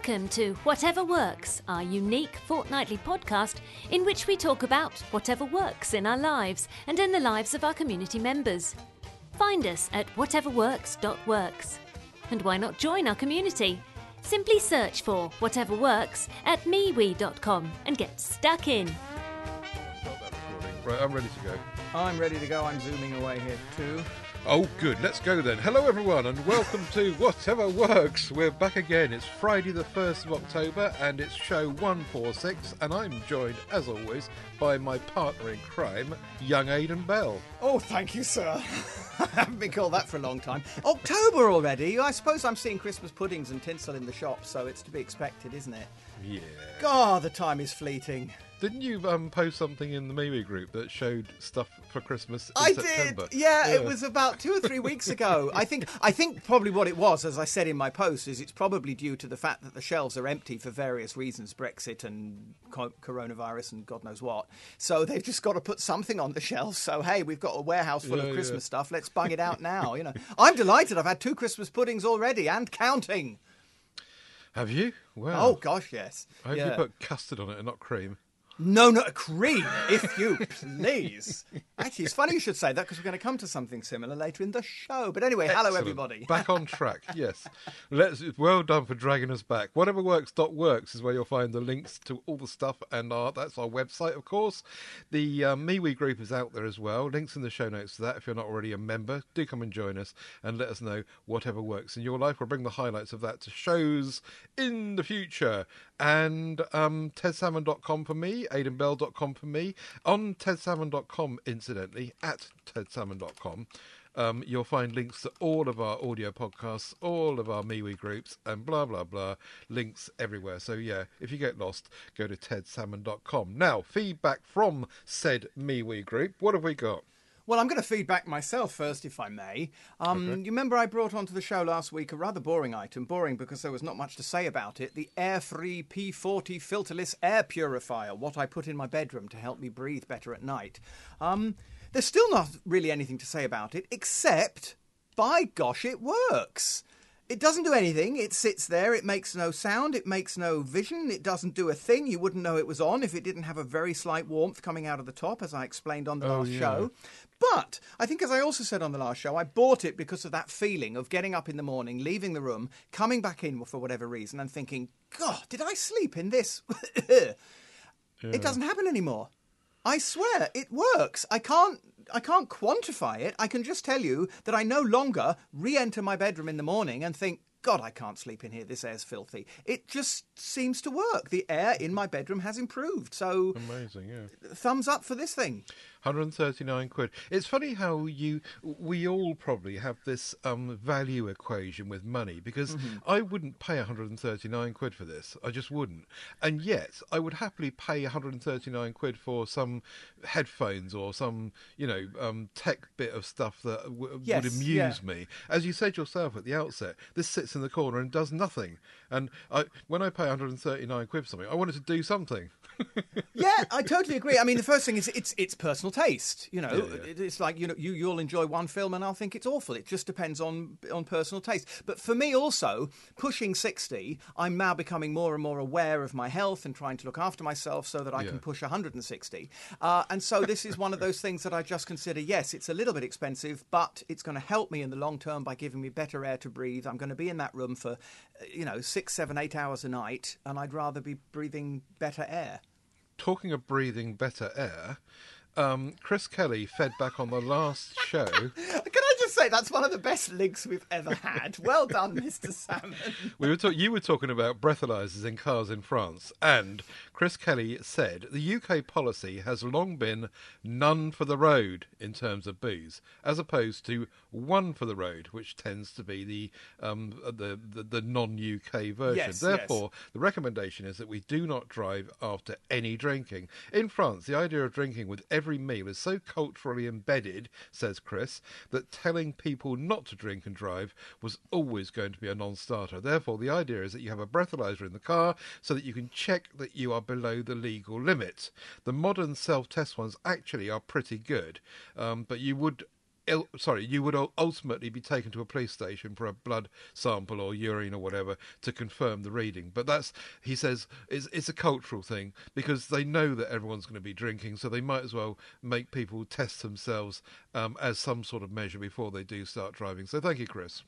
Welcome to Whatever Works, our unique fortnightly podcast in which we talk about whatever works in our lives and in the lives of our community members. Find us at whateverworks.works. And why not join our community? Simply search for Whatever Works at MeWe.com and get stuck in. Start that recording. Right, I'm ready to go. I'm ready to go. I'm zooming away here too. Oh, good. Let's go then. Hello, everyone, and welcome to Whatever Works. We're back again. It's Friday, the 1st of October, and it's show 146. And I'm joined, as always, by my partner in crime, young Aidan Bell. Oh, thank you, sir. I haven't been called that for a long time. October already. I suppose I'm seeing Christmas puddings and tinsel in the shop, so it's to be expected, isn't it? Yeah. God, the time is fleeting. Didn't you um, post something in the MeWe group that showed stuff for Christmas in I September? did. Yeah, it was about two or three weeks ago. I think. I think probably what it was, as I said in my post, is it's probably due to the fact that the shelves are empty for various reasons, Brexit and co- coronavirus and God knows what. So they've just got to put something on the shelves. So hey, we've got a warehouse full Yeah, of yeah. Christmas stuff. Let's bung it out now. You know, I'm delighted. I've had two Christmas puddings already and counting. Have you? Wow. Oh gosh, yes. I hope Yeah. you put custard on it and not cream. No, not a cream, if you please. Actually, it's funny you should say that because we're going to come to something similar later in the show. But anyway, hello everybody. Back on track, yes. Let's. Well done for dragging us back. Whateverworks.works is where you'll find the links to all the stuff and our, that's our website, of course. The um, MeWe group is out there as well. Links in the show notes to that. If you're not already a member, do come and join us and let us know whatever works in your life. We'll bring the highlights of that to shows in the future. And um, tedsalmon.com for me, aidanbell.com for me. On tedsalmon.com, incidentally, at tedsalmon.com. Um, you'll find links to all of our audio podcasts, all of our MeWe groups, and blah, blah, blah. Links everywhere. So, yeah, if you get lost, go to tedsalmon.com. Now, feedback from said MeWe group. What have we got? Well, I'm going to feedback myself first, if I may. Um, You remember I brought onto the show last week a rather boring item. Boring because there was not much to say about it. The Airfree P40 filterless air purifier, what I put in my bedroom to help me breathe better at night. Um, there's still not really anything to say about it, except, by gosh, it works. It doesn't do anything. It sits there. It makes no sound. It makes no vision. It doesn't do a thing. You wouldn't know it was on if it didn't have a very slight warmth coming out of the top, as I explained on the Oh, last yeah. show. But I think, as I also said on the last show, I bought it because of that feeling of getting up in the morning, leaving the room, coming back in for whatever reason, and thinking, God, did I sleep in this? It doesn't happen anymore. I swear it works. I can't I can't quantify it. I can just tell you that I no longer re-enter my bedroom in the morning and think, God, I can't sleep in here. This air's filthy. It just seems to work. The air in my bedroom has improved. So, Amazing, yeah. thumbs up for this thing. 139 quid. It's funny how you we all probably have this um, value equation with money because I wouldn't pay 139 quid for this. I just wouldn't. And yet I would happily pay 139 quid for some headphones or some, you know, um, tech bit of stuff that w- Yes, would amuse yeah. me. As you said yourself at the outset, this sits in the corner and does nothing. And I when I pay 139 quid for something, I want it to do something. yeah, I totally agree. I mean, the first thing is it's it's personal taste. You know, Yeah, yeah. It's like you know you you'll enjoy one film and I'll think it's awful. It just depends on on personal taste. But for me also, pushing sixty, I'm now becoming more and more aware of my health and trying to look after myself so that I Yeah. can push 160. Uh, and so this is one of those things that I just consider. Yes, it's a little bit expensive, but it's going to help me in the long term by giving me better air to breathe. I'm going to be in that room for, uh, you know, six, seven, eight hours a night, and I'd rather be breathing better air. Talking of breathing better air, um, Chris Kelly fed back on the last show. Can I just say that's one of the best links we've ever had? Well done, Mr. Salmon. We were talk- you were talking about breathalyzers in cars in France, and Chris Kelly said the UK policy has long been none for the road in terms of booze, as opposed to one for the road, which tends to be the um, the, the, the non-UK version. Yes, yes. Therefore, the recommendation is that we do not drive after any drinking. In France, the idea of drinking with every meal is so culturally embedded, says Chris, that telling people not to drink and drive was always going to be a non-starter. Therefore, the idea is that you have a breathalyzer in the car so that you can check that you are below the legal limit. The modern self-test ones actually are pretty good, um, but you would sorry, you would ultimately be taken to a police station for a blood sample or urine or whatever to confirm the reading. But that's, he says, it's, it's a cultural thing because they know that everyone's going to be drinking, so they might as well make people test themselves um, as some sort of measure before they do start driving. So thank you, Chris.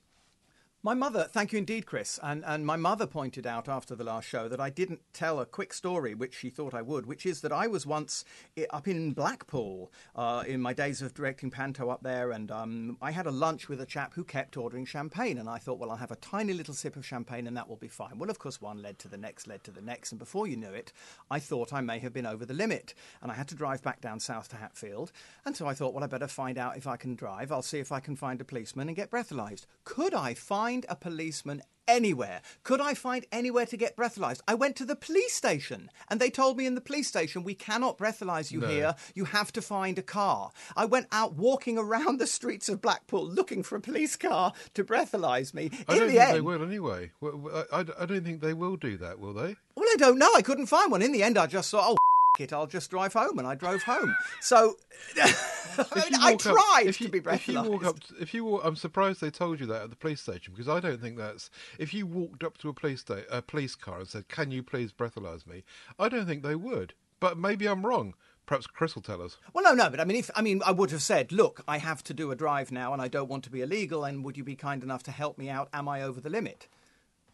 My mother, thank you indeed, Chris. And, and my mother pointed out after the last show that I didn't tell a quick story, which she thought I would, which is that I was once up in Blackpool uh, in my days of directing Panto up there, and um, I had a lunch with a chap who kept ordering champagne. And I thought, well, I'll have a tiny little sip of champagne and that will be fine. Well, of course, one led to the next, led to the next. And before you knew it, I thought I may have been over the limit. And I had to drive back down south to Hatfield. And so I thought, well, I better find out if I can drive. I'll see if I can find a policeman and get breathalyzed. Could I find a policeman anywhere? Could I find anywhere to get breathalyzed? I went to the police station and they told me in the police station, we cannot breathalyze you No. here. You have to find a car. I went out walking around the streets of Blackpool looking for a police car to breathalyze me. I in don't the think end, they will anyway. I, I don't think they will do that, will they? well, I don't know. I couldn't find one. In the end, I just thought, oh, it, I'll just drive home, and I drove home. So I, mean, I up- tried if you, to be breathalyzed. If you walk up, to- if you walk, I'm surprised they told you that at the police station because I don't think that's. If you walked up to a police sta- a police car and said, "Can you please breathalyze me?" I don't think they would. But maybe I'm wrong. Perhaps Chris will tell us. Well, no, no, but I mean, if I mean, I would have said, "Look, I have to do a drive now, and I don't want to be illegal. And would you be kind enough to help me out? Am I over the limit?"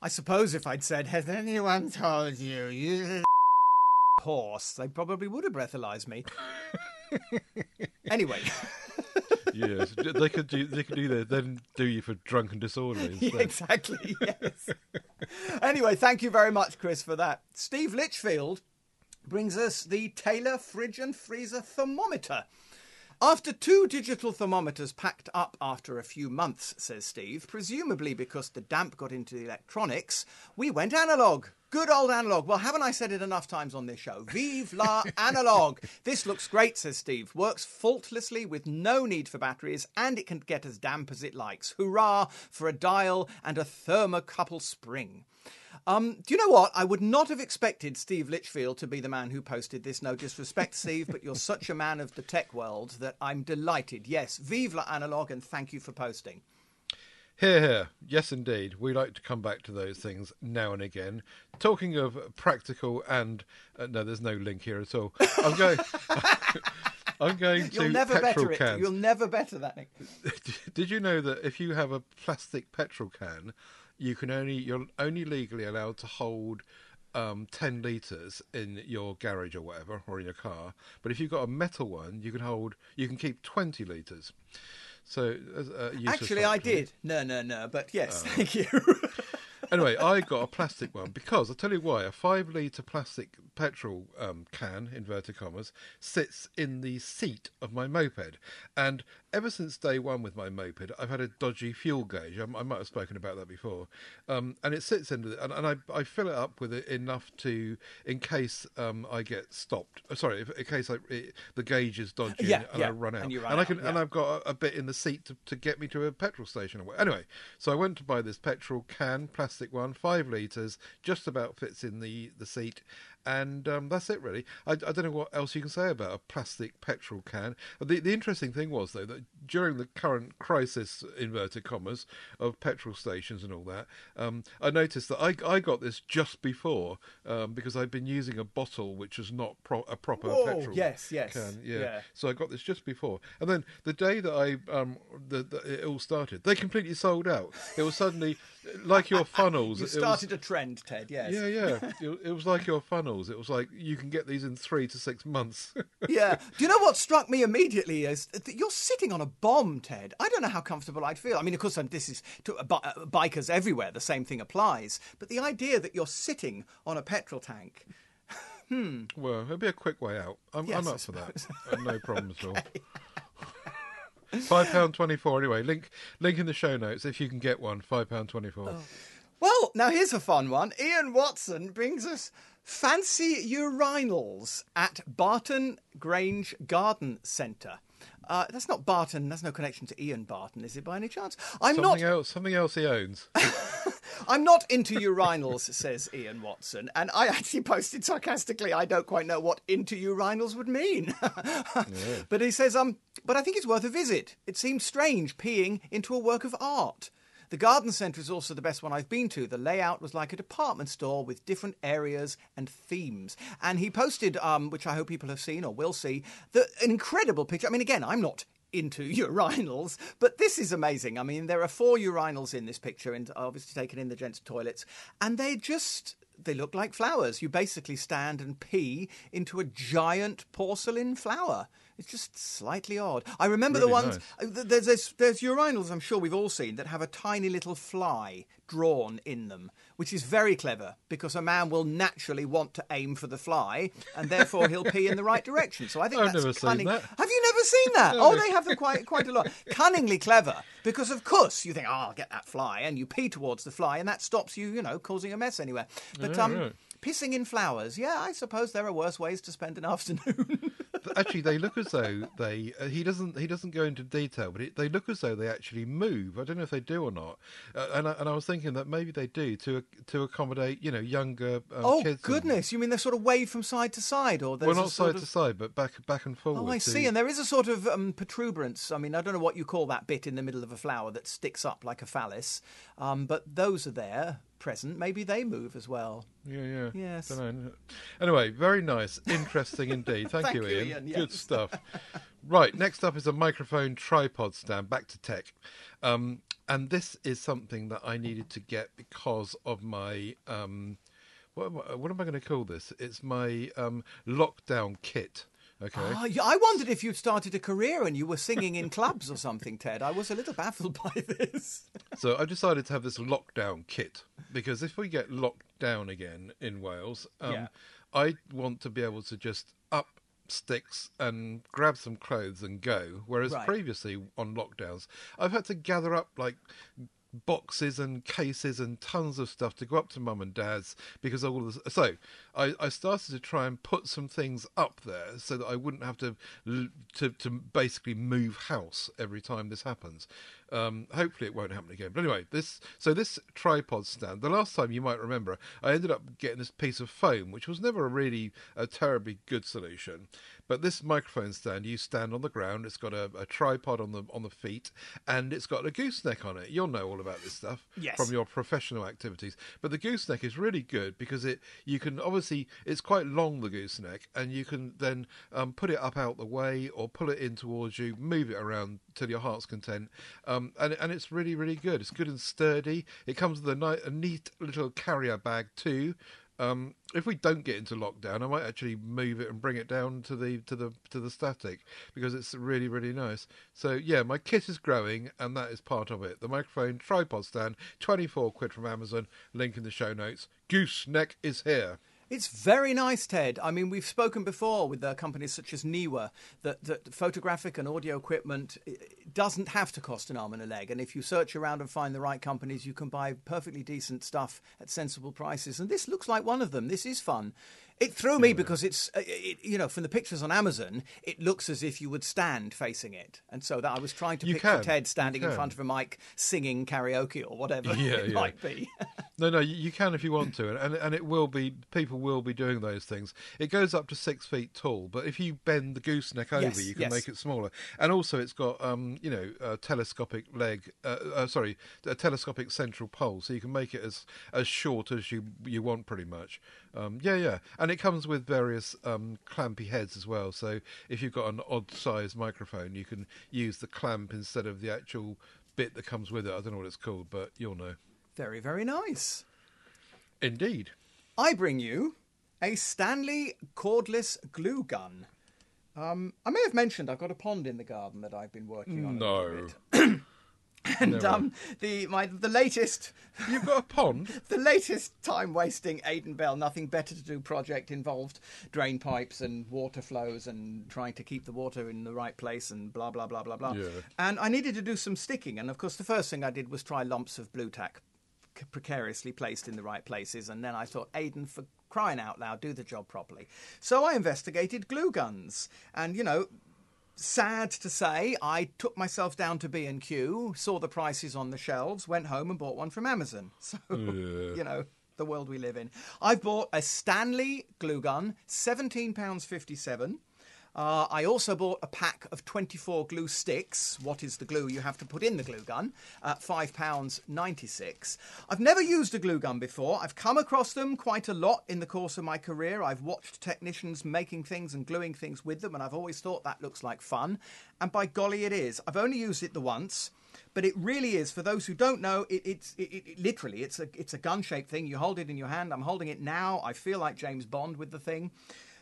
I suppose if I'd said, "Has anyone told you you horse?" they probably would have breathalyzed me. anyway, yes, they could do. They could do that. Then do you for drunken disorderly. Yeah, exactly. Yes. anyway, thank you very much, Chris, for that. Steve Litchfield brings us the Taylor fridge and freezer thermometer. After two digital thermometers packed up after a few months, says Steve, presumably because the damp got into the electronics, we went analog. Good old analog. Well, haven't I said it enough times on this show? Vive la analog. This looks great, says Steve. Works faultlessly with no need for batteries, and it can get as damp as it likes. Hurrah for a dial and a thermocouple spring. Um, do you know what? I would not have expected Steve Litchfield to be the man who posted this. No disrespect, Steve, but you're such a man of the tech world that I'm delighted. Yes, vive la analog, and thank you for posting. Here, here. Yes, indeed. We like to come back to those things now and again. Talking of practical and uh, no, there's no link here at all. I'm going. I'm going to You'll never petrol better it. cans. You'll never better that. Nick. Did you know that if you have a plastic petrol can, you can only you're only legally allowed to hold um, ten liters in your garage or whatever, or in your car. But if you've got a metal one, you can hold you can keep twenty liters. So as a use of Actually, I did. No, no, no. But yes, Oh. thank you. anyway, I got a plastic one because I'll tell you why. A five litre plastic petrol um, can, inverted commas, sits in the seat of my moped. And ever since day one with my moped, I've had a dodgy fuel gauge. I, I might have spoken about that before. Um, and it sits in, the, and, and I, I fill it up with it enough to, in case um, I get stopped. uh, Sorry, if, in case I, it, the gauge is dodgy Yeah, and yeah, I run out. and run I out, can, and yeah. I've got a, a bit in the seat to, to get me to a petrol station. Anyway, so I went to buy this petrol can, plastic one, five litres, just about fits in the, the seat. And um, that's it, really. I, I don't know what else you can say about a plastic petrol can. The, the interesting thing was, though, that during the current crisis, inverted commas, of petrol stations and all that, um, I noticed that I, I got this just before um, because I'd been using a bottle which was not pro- a proper Whoa, petrol yes, yes, can. Yeah. yeah. So I got this just before, and then the day that I um the, the, it all started, they completely sold out. It was suddenly like your funnels. you it was- started a trend, Ted. Yes. yeah, yeah. It, it was like your funnels. It was like you can get these in three to six months. yeah. Do you know what struck me immediately is that you're sitting on a bomb, Ted. I don't know how comfortable I'd feel. I mean, of course, um, this is to uh, uh, bikers everywhere. The same thing applies. But the idea that you're sitting on a petrol tank. well, it'd be a quick way out. I'm, Yes, I'm up for that. Uh, no problem at all. Five pound twenty four. Anyway, link link in the show notes if you can get one. Five pound twenty four. Well, now here's a fun one. Ian Watson brings us fancy urinals at Barton Grange Garden Centre. Uh, that's not Barton. That's no connection to Ian Barton, is it by any chance? I'm Something not. else. Something else he owns. I'm not into urinals, says Ian Watson. And I actually posted sarcastically, I don't quite know what into urinals would mean. But he says, um, but I think it's worth a visit. It seems strange peeing into a work of art. The garden centre is also the best one I've been to. The layout was like a department store with different areas and themes. And he posted, um, which I hope people have seen or will see, the, an incredible picture. I mean, again, I'm not into urinals, but this is amazing. I mean, there are four urinals in this picture, and obviously taken in the gents' toilets, and they just they look like flowers. You basically stand and pee into a giant porcelain flower. It's just slightly odd. I remember the Really ones uh, there's, there's there's urinals I'm sure we've all seen that have a tiny little fly drawn in them, which is very clever because a man will naturally want to aim for the fly and therefore he'll pee in the right direction. So I think I've that's cunning. that. Have you never seen that? Oh, they have them quite quite a lot. Cunningly clever because of course you think, oh, I'll get that fly, and you pee towards the fly, and that stops you, you know, causing a mess anywhere. But um, right. pissing in flowers, yeah, I suppose there are worse ways to spend an afternoon. Actually they look as though they uh, he doesn't he doesn't go into detail but it, they look as though they actually move. I don't know if they do or not. Uh, and, I, and i was thinking that maybe they do to to accommodate you know younger um, oh kids and- goodness, you mean they're sort of wave from side to side, or there's well not side of... to side but back back and forward Oh, I to- see. And there is a sort of um, protuberance. I mean, I don't know what you call that bit in the middle of a flower that sticks up like a phallus, um, but those are there, present. Maybe they move as well. yeah yeah. Yes. Anyway very nice interesting indeed. Thank, Thank you ian, Ian, good stuff. Right next up is a microphone tripod stand back to tech. Um, and this is something that i needed to get because of my um, what, am I- what am i going to call this? It's my um, lockdown kit okay Ah, yeah, I wondered if you'd started a career and you were singing in clubs or something, Ted. I was a little baffled by this. So I decided to have this lockdown kit because if we get locked down again in Wales, um, Yeah. I want to be able to just up sticks and grab some clothes and go. Whereas Right. previously on lockdowns, I've had to gather up like boxes and cases and tons of stuff to go up to mum and dad's because of all this. So I, I started to try and put some things up there so that I wouldn't have to to to basically move house every time this happens. Um, hopefully it won't happen again. But anyway, this so this tripod stand. The last time you might remember, I ended up getting this piece of foam, which was never a really a terribly good solution. But this microphone stand, you stand on the ground. It's got a, a tripod on the on the feet, and it's got a gooseneck on it. You'll know all about this stuff Yes. from your professional activities. But the gooseneck is really good because it you can obviously it's quite long the gooseneck, and you can then um, put it up out the way or pull it in towards you, move it around till your heart's content. Um, and and it's really really good. It's good and sturdy. It comes with a, ni- a neat little carrier bag too. Um, if we don't get into lockdown, I might actually move it and bring it down to the to the to the static because it's really really nice. So yeah, my kit is growing, and that is part of it. The microphone tripod stand, twenty four quid from Amazon. Link in the show notes. Gooseneck is here. It's very nice, Ted. I mean, we've spoken before with uh, companies such as Neewer that, that photographic and audio equipment doesn't have to cost an arm and a leg. And if you search around and find the right companies, you can buy perfectly decent stuff at sensible prices. And this looks like one of them. This is fun. It threw me because it's, uh, it, you know, from the pictures on Amazon, it looks as if you would stand facing it. And so that I was trying to You picture can. Ted standing in front of a mic singing karaoke or whatever Yeah, it yeah. might be. No, no, you, can if you want to, and, and and it will be. People will be doing those things. It goes up to six feet tall, but if you bend the gooseneck over, Yes, you can yes. make it smaller. And also, it's got um, you know, a telescopic leg. Uh, uh, sorry, a telescopic central pole, so you can make it as as short as you you want, pretty much. Um, yeah, yeah, and it comes with various um, clampy heads as well. So if you've got an odd sized microphone, you can use the clamp instead of the actual bit that comes with it. I don't know what it's called, but you'll know. very, very nice. Indeed. I bring you a Stanley cordless glue gun. Um, I may have mentioned I've got a pond in the garden that I've been working on. a No. and um, the my the latest You've got a pond? the latest time wasting Aidan Bell nothing better to do project involved drain pipes and water flows and trying to keep the water in the right place and blah blah blah blah blah. Yeah. And I needed to do some sticking and of course the first thing I did was try lumps of Blu Tack precariously placed in the right places and then I thought Aidan for crying out loud do the job properly. So I investigated glue guns and you know sad to say, I took myself down to B and Q, saw the prices on the shelves, went home and bought one from Amazon. So you know the world we live in. I've bought a Stanley glue gun, seventeen pounds fifty seven. Uh, I also bought a pack of 24 glue sticks. What is the glue you have to put in the glue gun? At £5.96. I've never used a glue gun before. I've come across them quite a lot in the course of my career. I've watched technicians making things and gluing things with them, and I've always thought that looks like fun. And by golly, it is. I've only used it the once. But it really is. For those who don't know, it, it's it, it, literally it's a it's a gun shaped thing. You hold it in your hand. I'm holding it now. I feel like James Bond with the thing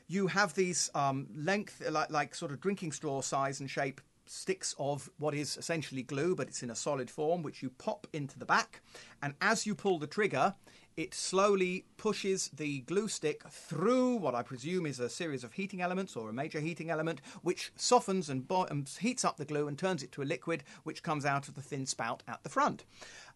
you have these um, length, like, like sort of drinking straw size and shape sticks of what is essentially glue, but it's in a solid form, which you pop into the back. And as you pull the trigger, it slowly pushes the glue stick through what I presume is a series of heating elements or a major heating element, which softens and, bo- and heats up the glue and turns it to a liquid, which comes out of the thin spout at the front.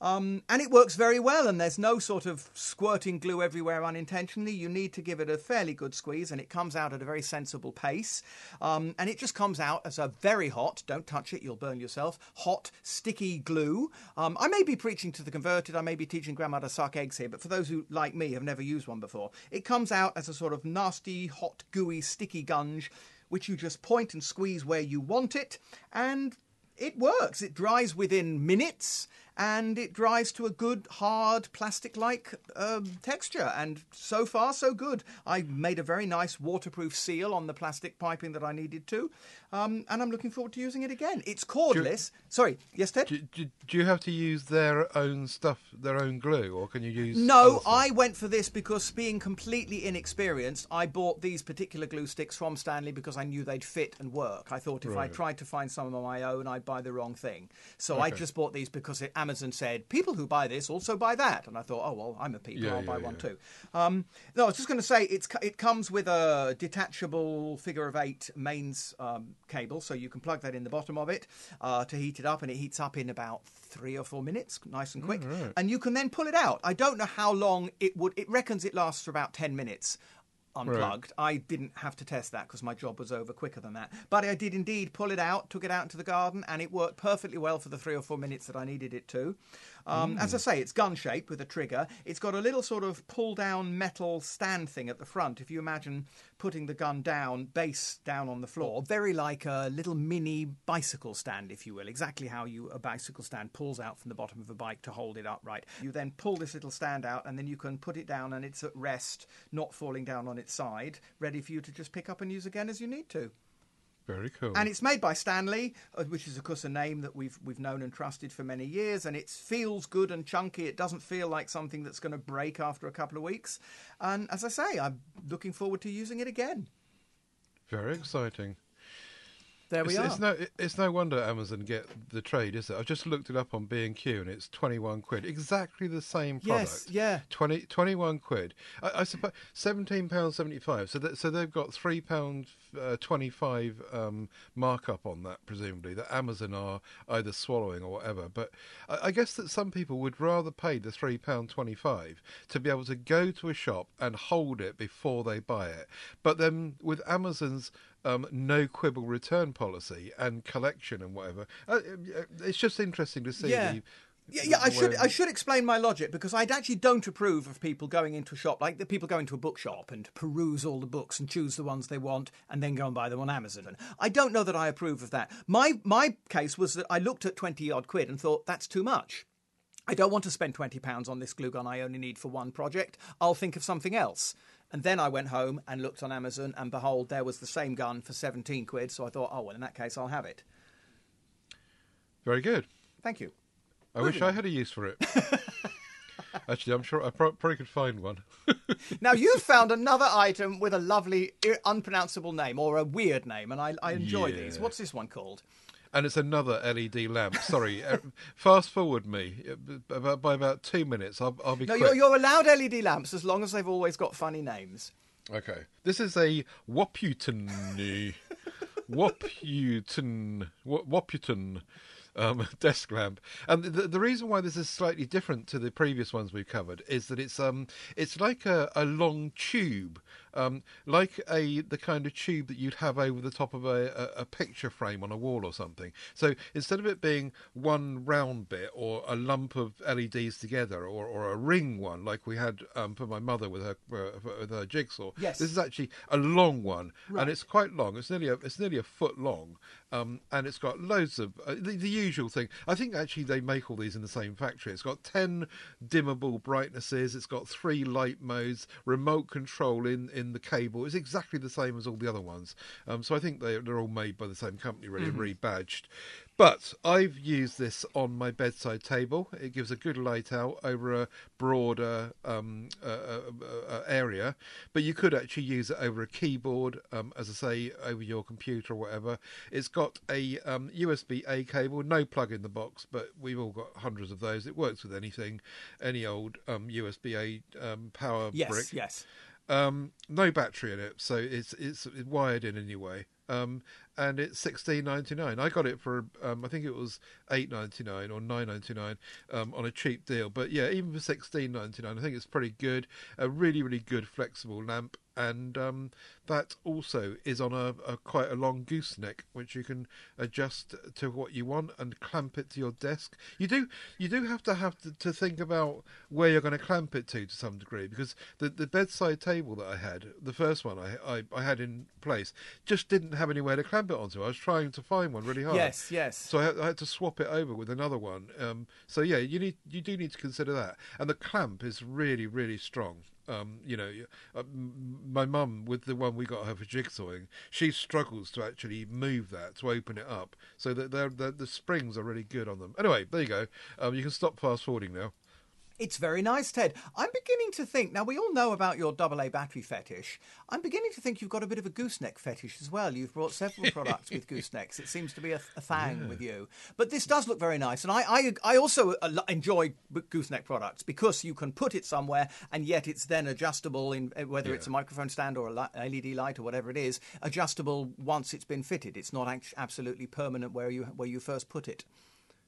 Um, and it works very well, and there's no sort of squirting glue everywhere unintentionally. You need to give it a fairly good squeeze, and it comes out at a very sensible pace. Um, and it just comes out as a very hot, don't touch it, you'll burn yourself, hot, sticky glue. Um, I may be preaching to the converted, I may be teaching grandma to suck eggs here, but for those who, like me, have never used one before, it comes out as a sort of nasty, hot, gooey, sticky gunge, which you just point and squeeze where you want it, and it works. It dries within minutes and it dries to a good, hard, plastic like um, texture. And so far, so good. I made a very nice waterproof seal on the plastic piping that I needed to, um, and I'm looking forward to using it again. It's cordless. Sorry, yes, Ted? Do, do, do, you have to use their own stuff, their own glue, or can you use. No, I went for this because being completely inexperienced, I bought these particular glue sticks from Stanley because I knew they'd fit and work. I thought if right. I tried to find some of my own, I'd buy the wrong thing. So okay. I just bought these because it, Amazon said people who buy this also buy that, and I thought, oh well, I'm a people, yeah, I'll yeah, buy yeah. one too. Um, no, I was just going to say it's it comes with a detachable figure of eight mains um, cable, so you can plug that in the bottom of it uh, to heat it up, and it heats up in about three or four minutes, nice and quick. Right. And you can then pull it out. I don't know how long it would. It reckons it lasts for about ten minutes unplugged. Right. I didn't have to test that because my job was over quicker than that. But I did indeed pull it out, took it out into the garden, and it worked perfectly well for the three or four minutes that I needed it to. Um, mm. As I say, it's gun shaped with a trigger. It's got a little sort of pull down metal stand thing at the front. If you imagine putting the gun down, base down on the floor, very like a little mini bicycle stand, if you will, exactly how you a bicycle stand pulls out from the bottom of a bike to hold it upright. You then pull this little stand out, and then you can put it down, and it's at rest, not falling down on its side, ready for you to just pick up and use again as you need to. Very cool. And it's made by Stanley, uh, which is of course a name that we've we've known and trusted for many years. And it feels good and chunky. It doesn't feel like something that's going to break after a couple of weeks. And as I say, I'm looking forward to using it again. Very exciting. There we it's, are. It's no, it's no wonder Amazon get the trade, is it? I've just looked it up on B and Q, and it's twenty one quid, exactly the same product. Yes, yeah, 20, 21 quid. I, I suppose seventeen pounds seventy five. So that, so they've got three pound uh, twenty five um, markup on that, presumably that Amazon are either swallowing or whatever. But I, I guess that some people would rather pay the three pound twenty five to be able to go to a shop and hold it before they buy it. But then with Amazon's um, no quibble return policy and collection and whatever. Uh, uh, it's just interesting to see. Yeah. The, yeah, yeah. I should I should explain my logic because I actually don't approve of people going into a shop like the people go into a bookshop and peruse all the books and choose the ones they want and then go and buy them on Amazon. And I don't know that I approve of that. My my case was that I looked at twenty odd quid and thought that's too much. I don't want to spend twenty pounds on this glue gun I only need for one project. I'll think of something else. And then I went home and looked on Amazon, and behold, there was the same gun for 17 quid. So I thought, oh, well, in that case, I'll have it. Very good. Thank you. I wish I had a use for it. Actually, I'm sure I probably could find one. now, you've found another item with a lovely, unpronounceable name or a weird name, and I, I enjoy yeah. these. What's this one called? And it's another LED lamp. Sorry, uh, fast forward me uh, by about two minutes. I'll, I'll be. No, you're, you're, allowed LED lamps as long as they've always got funny names. Okay, this is a Wapuyton, Wapuyton, Wapuyton um, desk lamp. And the, the reason why this is slightly different to the previous ones we've covered is that it's um it's like a, a long tube um, like a the kind of tube that you'd have over the top of a, a, a picture frame on a wall or something. So instead of it being one round bit or a lump of LEDs together or, or a ring one like we had um, for my mother with her uh, with her jigsaw, Yes. this is actually a long one, Right. and it's quite long. It's nearly a, it's nearly a foot long, um, and it's got loads of uh, the, the usual thing. I think actually they make all these in the same factory. It's got ten dimmable brightnesses. It's got three light modes, remote control in, in the cable. is exactly the same as all the other ones. Um, so I think they they're all made by the same company, really, and rebadged. But I've used this on my bedside table. It gives a good light out over a broader um, uh, uh, uh, area. But you could actually use it over a keyboard, um, as I say, over your computer or whatever. It's got a um, USB A cable, no plug in the box, but we've all got hundreds of those. It works with anything, any old um, USB A um, power Yes, brick. Yes, yes. Um, no battery in it, so it's it's wired in anyway. Um, and it's sixteen ninety nine. I got it for um, I think it was eight ninety nine or nine ninety nine um, on a cheap deal. But yeah, even for sixteen ninety nine, I think it's pretty good. A really really good flexible lamp, and um, that also is on a, a quite a long gooseneck, which you can adjust to what you want and clamp it to your desk. You do you do have to have to, to think about where you're going to clamp it to to some degree because the the bedside table that I had, the first one I I, I had in place, just didn't have anywhere to clamp it onto. I was trying to find one really hard. Yes, yes. So I had, I had to swap it over with another one. Um, so yeah, you need you do need to consider that. And the clamp is really really strong. Um, you know, uh, my mum with the one we got her for jigsawing, she struggles to actually move that to open it up. So that they're, they're, the springs are really good on them. Anyway, there you go. Um, you can stop fast forwarding now. It's very nice, Ted. I'm beginning to think, now we all know about your AA battery fetish. I'm beginning to think you've got a bit of a gooseneck fetish as well. You've brought several products with goosenecks. It seems to be a, a thing with you. But this does look very nice. And I, I, I also uh, enjoy gooseneck products because you can put it somewhere and yet it's then adjustable, in uh, whether it's a microphone stand or a LED light or whatever it is, adjustable once it's been fitted. It's not absolutely permanent where you, where you first put it.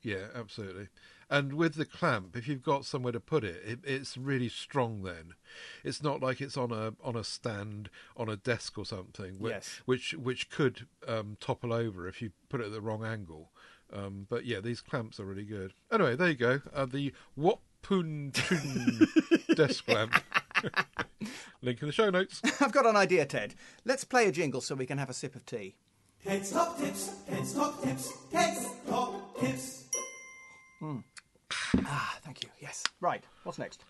Yeah, absolutely. And with the clamp, if you've got somewhere to put it, it, it's really strong. Then it's not like it's on a on a stand on a desk or something, which Yes. which, which could um, topple over if you put it at the wrong angle. Um, but yeah, these clamps are really good. Anyway, there you go. Uh, the Wapun desk clamp. Link in the show notes. I've got an idea, Ted. Let's play a jingle so we can have a sip of tea. Ted's Top Tips, Ted's Top Tips, Ted's Top Tips. Ah, thank you. Yes. Right. What's next?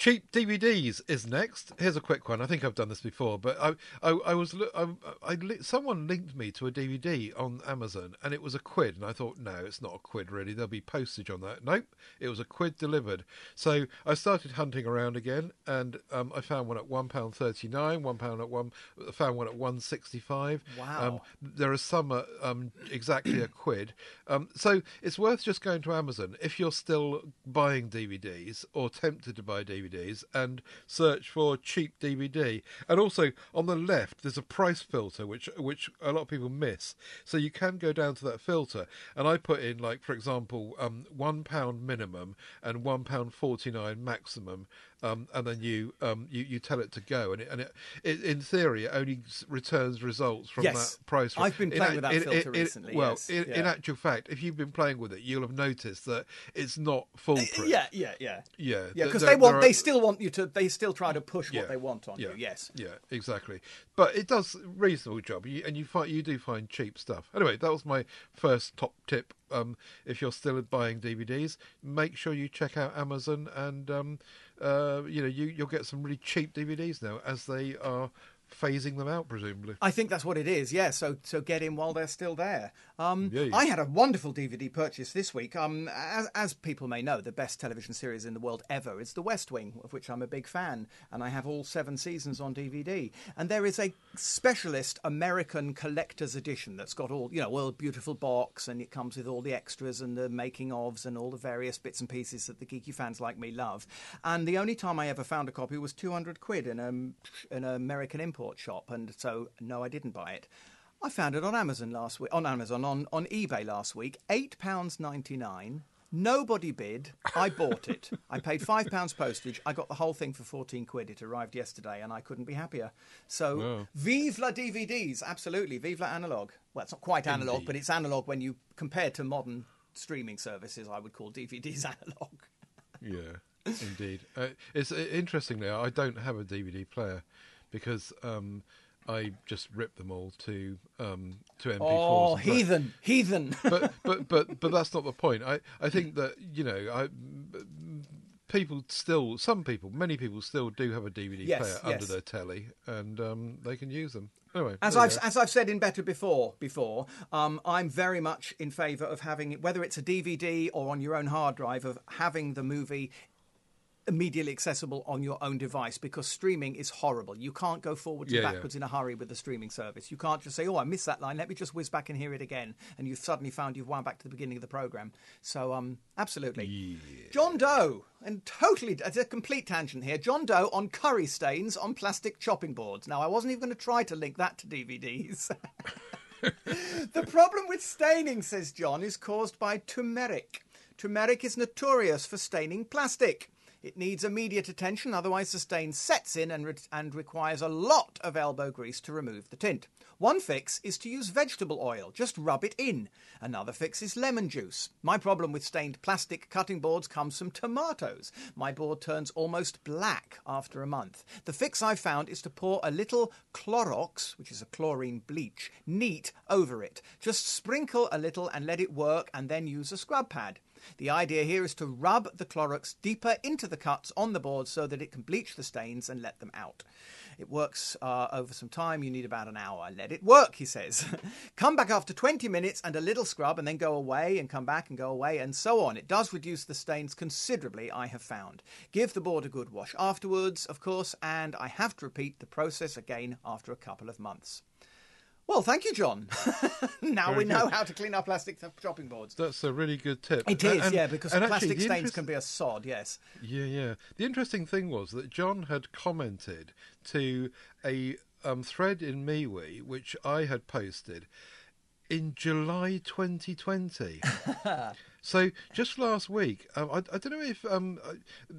Cheap DVDs is next. Here's a quick one. I think I've done this before, but I, I, I was, I, I, someone linked me to a DVD on Amazon, and it was a quid, and I thought, no, it's not a quid really. There'll be postage on that. Nope, it was a quid delivered. So I started hunting around again, and um, I found one at one pound thirty nine, one pound at one, found one at one sixty five. Wow. Um, there are some at um, exactly a quid. Um, so it's worth just going to Amazon if you're still buying DVDs or tempted to buy DVDs and search for cheap DVD. And also on the left, there's a price filter which which a lot of people miss. So you can go down to that filter, and I put in like for example, um, one pound minimum and one pound forty nine maximum. Um, and then you, um, you you tell it to go, and it, and it, it in theory it only returns results from Yes. that price. I've been playing act- with that in- filter in- in- recently, Well, yes, in, in actual fact, if you've been playing with it, you'll have noticed that it's not foolproof. Yeah, yeah, yeah. Yeah, Yeah, because they want, are- they still want you to, they still try to push Yeah, what they want on yeah, you. Yes. Yeah, exactly. But it does a reasonable job, you, and you find you do find cheap stuff. Anyway, that was my first top tip. Um, if you're still buying DVDs, make sure you check out Amazon, and um, uh, you know you you'll get some really cheap DVDs now as they are phasing them out, presumably. I think that's what it is. Yeah. So so get in while they're still there. Um. I had a wonderful DVD purchase this week. Um, as, as people may know, the best television series in the world ever is The West Wing, of which I'm a big fan, and I have all seven seasons on DVD. And there is a specialist American collector's edition that's got all you know, well, beautiful box, and it comes with all the extras and the making ofs and all the various bits and pieces that the geeky fans like me love. And the only time I ever found a copy was 200 quid in, a, in an American import shop, and so no, I didn't buy it. I found it on Amazon last week. On Amazon, on, on eBay last week, eight pounds ninety nine, Nobody bid. I bought it. I paid five pounds postage. I got the whole thing for fourteen quid. It arrived yesterday, and I couldn't be happier. So, Wow. vive la DVDs! Absolutely, vive la analog. Well, it's not quite analog, Indeed. but it's analog when you compare to modern streaming services. I would call DVDs analog. Yeah, indeed. Uh, it's uh, interestingly, I don't have a DVD player because um, I just rip them all to um, to MP4s. Oh, play- heathen, heathen! but but but but that's not the point. I I think that you know I. People still, some people, many people still do have a DVD Yes, player under their telly, and um, they can use them. Anyway, As I've as I've said in better before before, um, I'm very much in favour of having it, whether it's a DVD or on your own hard drive, of having the movie immediately accessible on your own device because streaming is horrible. You can't go forwards and yeah. backwards in a hurry with the streaming service. You can't just say, "Oh, I missed that line. Let me just whiz back and hear it again," and you've suddenly found you've wound back to the beginning of the program. So, um, absolutely. John Doe, and totally, it's a complete tangent here. John Doe on curry stains on plastic chopping boards. Now, I wasn't even going to try to link that to DVDs. the problem with staining, says John, is caused by turmeric. Turmeric is notorious for staining plastic. It needs immediate attention, otherwise the stain sets in and, re- and requires a lot of elbow grease to remove the tint. One fix is to use vegetable oil, just rub it in. Another fix is lemon juice. My problem with stained plastic cutting boards comes from tomatoes. My board turns almost black after a month. The fix I've found is to pour a little Clorox, which is a chlorine bleach, neat over it. Just sprinkle a little and let it work, and then use a scrub pad. The idea here is to rub the Clorox deeper into the cuts on the board so that it can bleach the stains and let them out. It works uh, over some time. You need about an hour. Let it work, he says. come back after 20 minutes and a little scrub, and then go away and come back and go away, and so on. It does reduce the stains considerably, I have found. Give the board a good wash afterwards, of course, and I have to repeat the process again after a couple of months. Well, thank you, John. now we Very know good. how to clean our plastic chopping boards. That's a really good tip. It And- yeah, because and actually, plastic stains interest- can be a sod, yes. Yeah, yeah. The interesting thing was that John had commented to a um, thread in MeWe, which I had posted in July 2020. so just last week, um, I, I don't know if um, uh,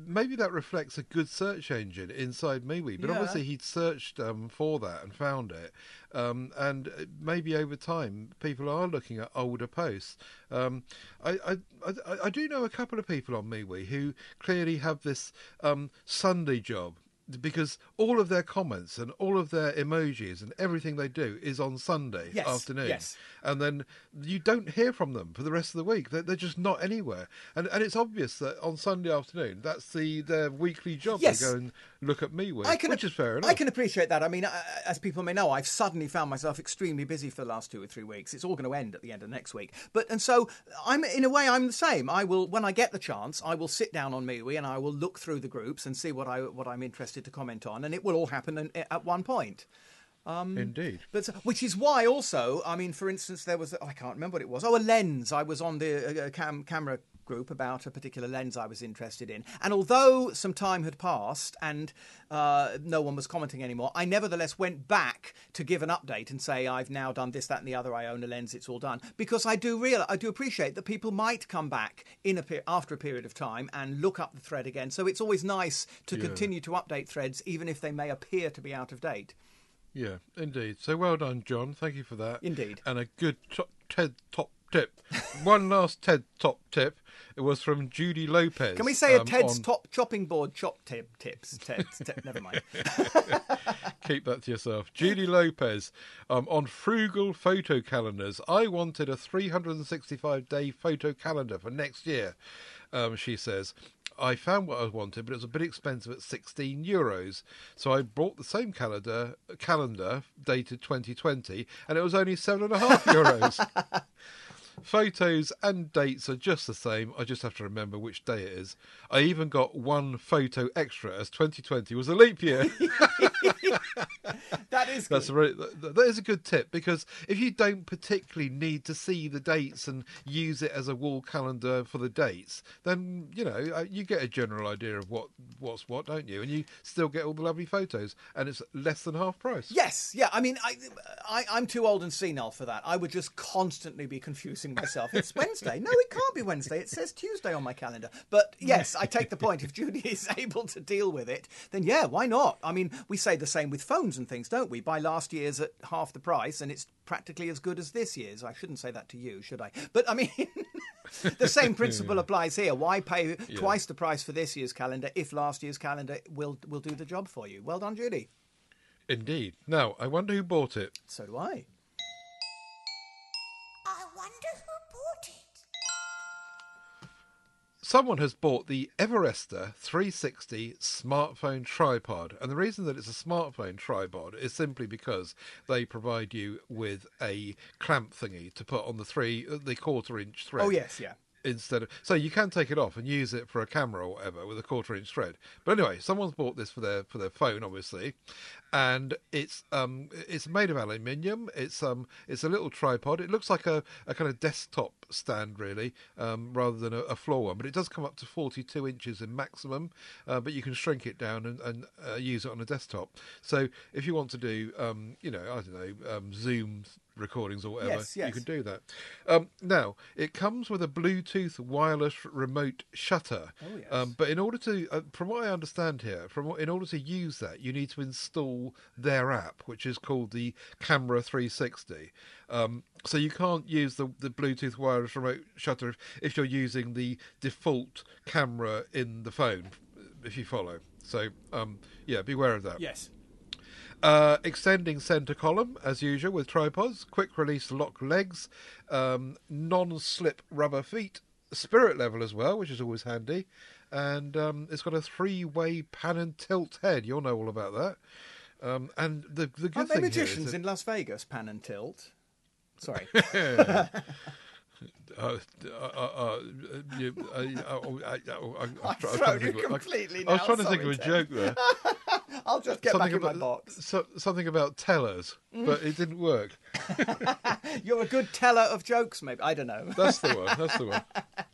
maybe that reflects a good search engine inside MeWe, but Yeah. obviously he'd searched um, for that and found it. Um, and uh, maybe over time, people are looking at older posts. Um, I, I, I, I do know a couple of people on MeWe who clearly have this um, Sunday job because all of their comments and all of their emojis and everything they do is on Sunday Yes, afternoon. yes. And then you don't hear from them for the rest of the week. They're, they're just not anywhere. And and it's obvious that on Sunday afternoon, that's the their weekly job. Yes. They go and look at me with, I can, which is fair enough. I can appreciate that. I mean, as people may know, I've suddenly found myself extremely busy for the last two or three weeks. It's all going to end at the end of next week. But and so I'm in a way I'm the same. I will when I get the chance, I will sit down on MeWe and I will look through the groups and see what I what I'm interested to comment on, and it will all happen in, at one point. Um, Indeed. But which is why also, I mean, for instance, there was I can't remember what it was. Oh, a lens. I was on the uh, cam- camera group about a particular lens I was interested in, and although some time had passed and uh, no one was commenting anymore, I nevertheless went back to give an update and say I've now done this, that, and the other. I own a lens. It's all done because I do real I do appreciate that people might come back in a pe- after a period of time and look up the thread again. So it's always nice to Yeah. continue to update threads, even if they may appear to be out of date. Yeah, indeed. So well done, John. Thank you for that. Indeed. And a good Ted top tip. One last Ted top tip. It was from Judy Lopez. Can we say a um, Ted's on- top chopping board chop tip tips? Ted's, tip, never mind. Keep that to yourself. Judy Lopez um, on frugal photo calendars. I wanted a 365 day photo calendar for next year, um, she says. I found what I wanted, but it was a bit expensive at 16 euros. So I bought the same calendar, calendar dated 2020, and it was only seven and a half euros. Photos and dates are just the same. I just have to remember which day it is. I even got one photo extra as 2020 was a leap year. That is That's a that that is a good tip because if you don't particularly need to see the dates and use it as a wall calendar for the dates, then you know uh, you get a general idea of what what's what, don't you? And you still get all the lovely photos, and it's less than half price. Yes, yeah. I mean, I, I, I'm too old and senile for that. I would just constantly be confused introducing myself. It's Wednesday. No, it can't be Wednesday. It says Tuesday on my calendar. But yes, I take the point. If Judy is able to deal with it, then yeah, why not? I mean, we say the same with phones and things, don't we? Buy last year's at half the price and it's practically as good as this year's. I shouldn't say that to you, should I? But I mean, the same principle applies here. Why pay twice the price for this year's calendar if last year's calendar will will do the job for you? Well done, Judy. Indeed. Now, I wonder who bought it. So do. I wonder who bought it. Someone has bought the Everester 360 smartphone tripod, and the reason that it's a smartphone tripod is simply because they provide you with a clamp thingy to put on the three, uh, the quarter inch thread. Oh yes, yeah. instead of so you can take it off and use it for a camera or whatever with a quarter inch thread but anyway someone's bought this for their for their phone obviously and it's um it's made of aluminium it's um it's a little tripod it looks like a, a kind of desktop stand really um rather than a, a floor one but it does come up to 42 inches in maximum uh, but you can shrink it down and, and uh, use it on a desktop so if you want to do um you know i don't know um zoom recordings or whatever Yes, yes. you can do that. Um, now it comes with a Bluetooth wireless remote shutter. Oh, yes. um, but in order to, uh, from what I understand here, from what, in order to use that, you need to install their app, which is called the Camera 360. Um, so you can't use the, the Bluetooth wireless remote shutter if, if you're using the default camera in the phone. If you follow, so um, yeah, beware of that. Yes. Uh, extending centre column as usual with tripods, quick release lock legs, um, non-slip rubber feet, spirit level as well, which is always handy, and um, it's got a three-way pan and tilt head. You'll know all about that. Um, and the the good Aren't they thing is magicians that- in Las Vegas, pan and tilt? Sorry. Uh, uh, uh, you, I, I, I, I, I've thrown trying to think of- completely I was trying to think of a joke there. I'll just get back in my box. so, something about tellers, mm. but it didn't work. You're a good teller of jokes, maybe. I don't know. That's the one. That's the one.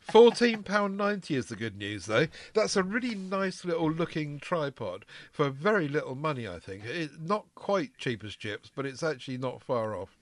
Fourteen pound ninety is the good news, though. That's a really nice little looking tripod for very little money. I think it's not quite cheap as chips, but it's actually not far off.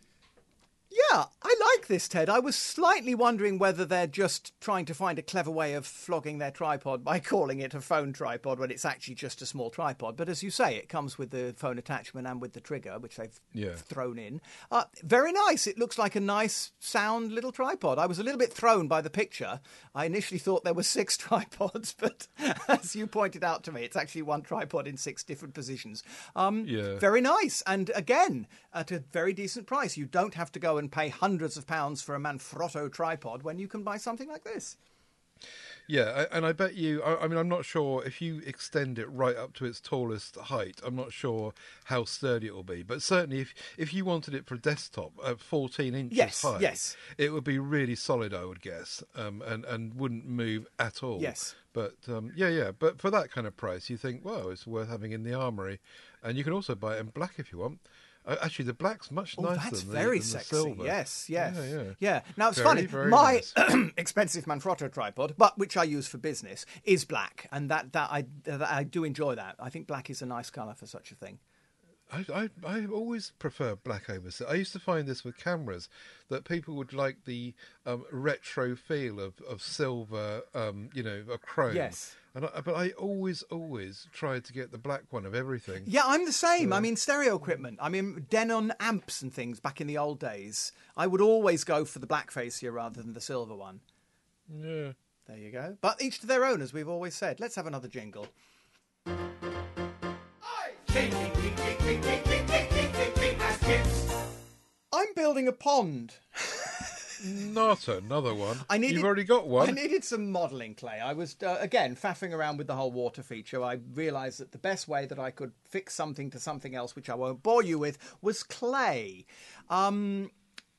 Yeah, I like this, Ted. I was slightly wondering whether they're just trying to find a clever way of flogging their tripod by calling it a phone tripod when it's actually just a small tripod. But as you say, it comes with the phone attachment and with the trigger, which they've Yeah. thrown in. Uh, very nice. It looks like a nice, sound little tripod. I was a little bit thrown by the picture. I initially thought there were six tripods, but as you pointed out to me, it's actually one tripod in six different positions. Um, Yeah. Very nice. And again, at a very decent price. You don't have to go and pay hundreds of pounds for a Manfrotto tripod when you can buy something like this. Yeah, and I bet you. I, I mean, I'm not sure if you extend it right up to its tallest height. I'm not sure how sturdy it will be, but certainly if if you wanted it for a desktop at 14 inches Yes, high, yes. it would be really solid. I would guess, um, and and wouldn't move at all. Yes. But um, yeah, yeah. But for that kind of price, you think, well, it's worth having in the armory, and you can also buy it in black if you want. Uh, actually, the black's much Oh, nicer that's than, very the, sexy. silver. Yes, yes. Yeah, yeah. Yeah. Now it's Very, funny. My nice. expensive Manfrotto tripod, but which I use for business, is black, and that that I that I do enjoy that. I think black is a nice colour for such a thing. I, I I always prefer black over silver. I used to find this with cameras that people would like the um, retro feel of, of silver, um, you know, a chrome. Yes. And I, but I always, always tried to get the black one of everything. Yeah, I'm the same. I mean, stereo equipment. I mean, Denon amps and things back in the old days. I would always go for the black facia rather than the silver one. Yeah. There you go. But each to their own, as we've always said. Let's have another jingle. I'm building a pond. Not another one. I needed, You've already got one. I needed some modelling clay. I was uh, again faffing around with the whole water feature. I realised that the best way that I could fix something to something else, which I won't bore you with, was clay. Um,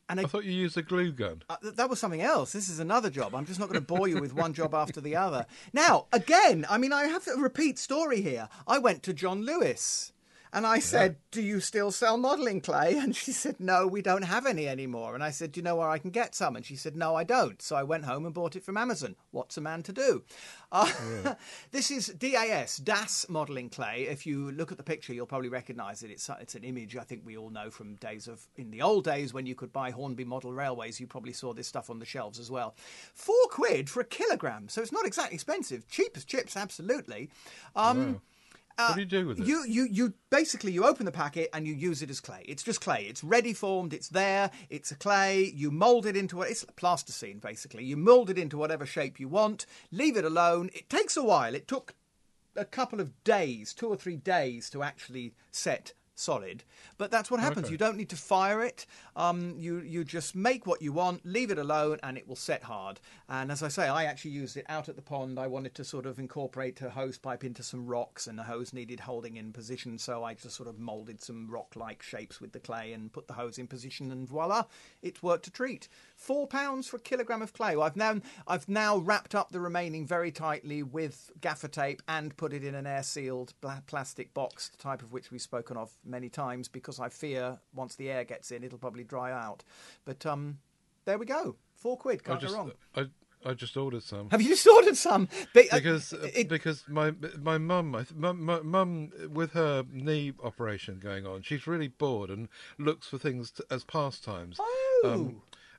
and I, I thought you used a glue gun. uh, th- that was something else. This is another job. I'm just not going to bore you with one job after the other. Now, again, I mean, I have a repeat story here. I went to John Lewis. And I said, Do you still sell modelling clay? And she said, No, we don't have any anymore. And I said, Do you know where I can get some? And she said, No, I don't. So I went home and bought it from Amazon. What's a man to do? Uh, this is DAS, DAS modelling clay. If you look at the picture, you'll probably recognise it. It's, it's an image I think we all know from days of, in the old days when you could buy Hornby model railways, you probably saw this stuff on the shelves as well. Four quid for a kilogram. So it's not exactly expensive. Cheap as chips, absolutely. Um, what uh, do you do with it? you, you, you basically you open the packet and you use it as clay. It's just clay. It's ready formed. It's there. It's a clay. You mold it into what it's plasticine basically. You mold it into whatever shape you want. Leave it alone. It takes a while. It took a couple of days, two or three days, to actually set solid. But that's what happens. Okay. You don't need to fire it. Um, you you just make what you want, leave it alone, and it will set hard. And as I say, I actually used it out at the pond. I wanted to sort of incorporate a hose pipe into some rocks, and the hose needed holding in position. So I just sort of molded some rock-like shapes with the clay and put the hose in position, and voila, it worked a treat. Four pounds for a kilogram of clay. Well, I've now I've now wrapped up the remaining very tightly with gaffer tape and put it in an air-sealed plastic box, the type of which we've spoken of many times, because I fear once the air gets in, it'll probably dry out. But um, there we go. Four quid. I Can't just go wrong. I I just ordered some. Have you just ordered some? Uh, because uh, it- because my my mum my mum with her knee operation going on she's really bored and looks for things to, as pastimes Oh.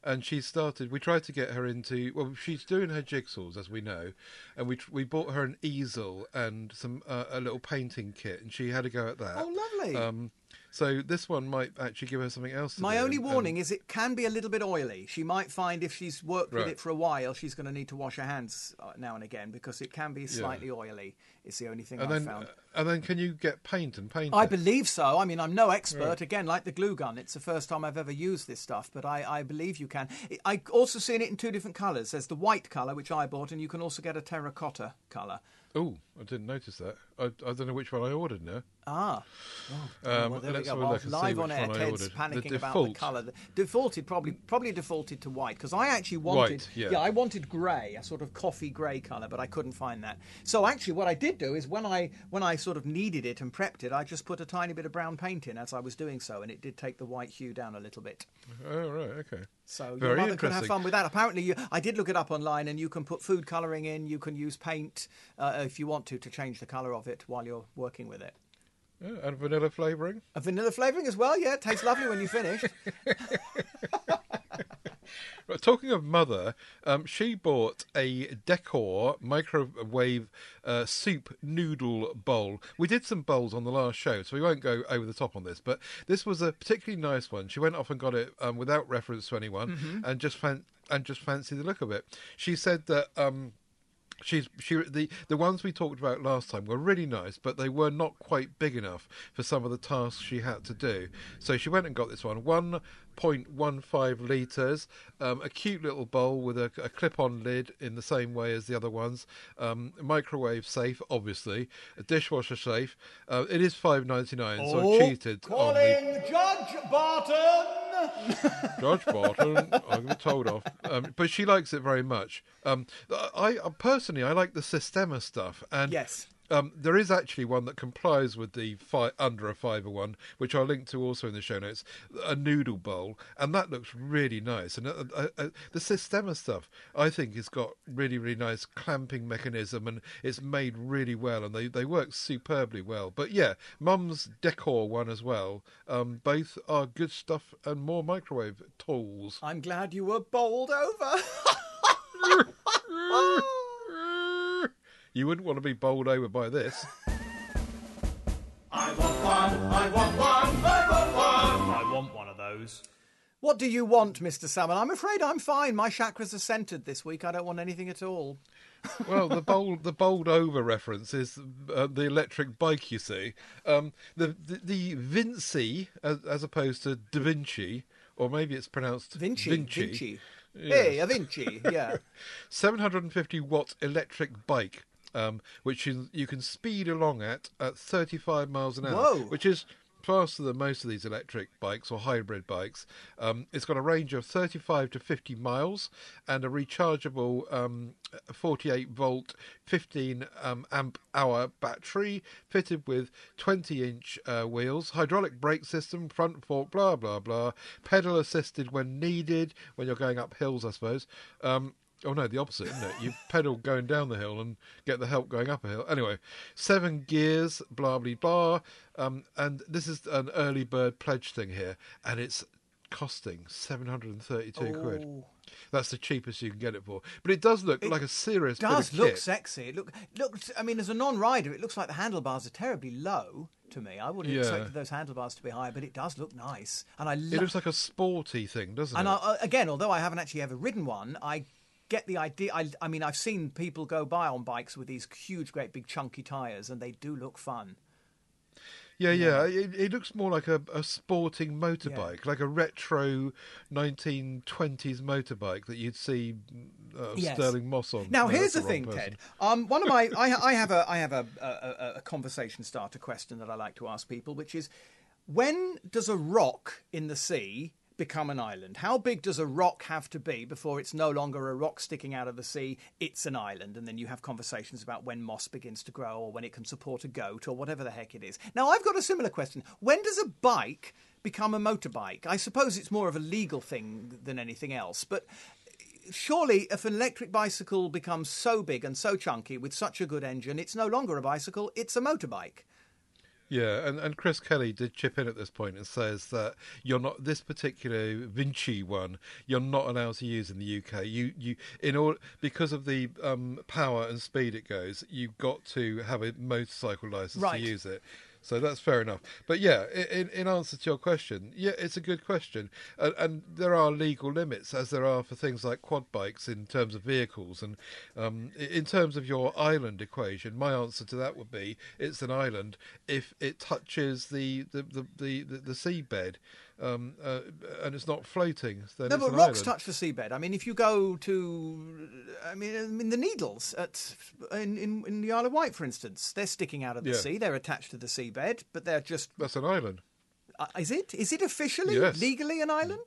And she started we tried to get her into well she's doing her jigsaws as we know and we we bought her an easel and some uh, a little painting kit and she had a go at that Oh, lovely. um so this one might actually give her something else to My only and- warning is it can be a little bit oily. She might find if she's worked with it for a while, she's going to need to wash her hands uh, now and again because it can be slightly oily. It's the only thing and I've then found. and then can you get paint and paint I it? believe so. I mean, I'm no expert. Again, like the glue gun, it's the first time I've ever used this stuff, but I, I believe you can. I also seen it in two different colours. There's the white colour, which I bought, and you can also get a terracotta colour. Oh, I didn't notice that. I, I don't know which one I ordered now. Ah, Um, well, there we go. Well, look and see live on air, Ted's panicking the about the colour. Defaulted, probably, probably defaulted to white because I actually wanted, White, yeah. I wanted grey, a sort of coffee grey colour, but I couldn't find that. So actually, what I did do is when I when I sort of needed it and prepped it, I just put a tiny bit of brown paint in as I was doing so, and it did take the white hue down a little bit. Oh right, okay. So Very your mother can have fun with that. Apparently, you, I did look it up online, and you can put food colouring in. You can use paint uh, if you want to to change the colour of it while you're working with it. Yeah, and vanilla flavouring. A vanilla flavouring as well, yeah. It tastes lovely when you finish. Right, talking of mother, um, she bought a Decor microwave uh, soup noodle bowl. We did some bowls on the last show, so we won't go over the top on this. But this was a particularly nice one. She went off and got it um, without reference to anyone, and just fan- and just fancied the look of it. She said that. Um, She's she the the ones we talked about last time were really nice, but they were not quite big enough for some of the tasks she had to do. So she went and got this one, one point one five liters, um, a cute little bowl with a, a clip-on lid in the same way as the other ones, um, microwave safe, obviously, a dishwasher safe. Uh, it is five ninety nine, so I cheated on the Judge Barton. Judge Barton, I'm be told off. Um, but she likes it very much. Um, I, I personally, I like the Sistema stuff, and Yes. Um, there is actually one that complies with the fi- under a fiver one, which I'll link to also in the show notes. A noodle bowl, and that looks really nice. And uh, uh, uh, the Sistema stuff, I think, has got really, really nice clamping mechanism, and it's made really well, and they, they work superbly well. But yeah, Mum's Decor one as well. Um, both are good stuff and more microwave tools. I'm glad you were bowled over. You wouldn't want to be bowled over by this. I want one, I want one, I want one. I want one of those. what do you want, Mr. Salmon? I'm afraid I'm fine. My chakras are centered this week. I don't want anything at all. Well, the bold, the bowled over reference is uh, the electric bike. You see, um, the, the the Vinci as, as opposed to Da Vinci, or maybe it's pronounced Vinci. Vinci. Vinci. Yes. Hey, a Vinci. Yeah. 750 watt electric bike, um, which is, you can speed along at at 35 miles an hour, Whoa. which is faster than most of these electric bikes or hybrid bikes. Um, it's got a range of 35 to 50 miles and a rechargeable um, 48 volt, 15 um, amp hour battery fitted with 20 inch uh, wheels, hydraulic brake system, front fork, blah blah blah, pedal assisted when needed when you're going up hills, I suppose. Oh no, the opposite, isn't it? You pedal going down the hill and get the help going up a hill. Anyway, seven gears, blah blah blah. Um, and this is an early bird pledge thing here, and it's costing seven hundred and thirty-two quid. Oh. That's the cheapest you can get it for. But it does look It like a serious does look kit. sexy. It look looks. I mean, as a non-rider, it looks like the handlebars are terribly low to me. I wouldn't Yeah. expect those handlebars to be high, but it does look nice, and I It looks like a sporty thing, doesn't it? And it? I, uh, again, although I haven't actually ever ridden one, I get the idea. I, I mean, I've seen people go by on bikes with these huge, great, big, chunky tires, and they do look fun. Yeah, yeah. It, it looks more like a, a sporting motorbike, like a retro 1920s motorbike that you'd see uh, Yes. Stirling Moss on. Now, No, here's that's the thing, person. Ted. Um, one of my, I, I have a, I have a, a, a conversation starter question that I like to ask people, which is, when does a rock in the sea become an island? How big does a rock have to be before it's no longer a rock sticking out of the sea? It's an island, and then you have conversations about when moss begins to grow, or when it can support a goat, or whatever the heck it is. Now, I've got a similar question. When does a bike become a motorbike? I suppose it's more of a legal thing than anything else, but surely if an electric bicycle becomes so big and so chunky with such a good engine, it's no longer a bicycle, it's a motorbike. Yeah, and, and Chris Kelly did chip in at this point and says that you're not this particular Vinci one. You're not allowed to use in the UK. You you in order because of the um, power and speed it goes. You've got to have a motorcycle license Right. to use it. So that's fair enough. But yeah, in, in answer to your question, yeah, it's a good question, and, and there are legal limits as there are for things like quad bikes in terms of vehicles, and um, in terms of your island equation, my answer to that would be it's an island if it touches the the the the, the, the seabed, um, uh, and it's not floating. Then No, it's but rocks island. touch the seabed. I mean, if you go to, I mean, I mean the Needles at in, in, in the Isle of Wight, for instance, they're sticking out of the Yeah. sea. They're attached to the seabed, but they're just. That's an island. Uh, is it? Is it officially Yes. legally an island?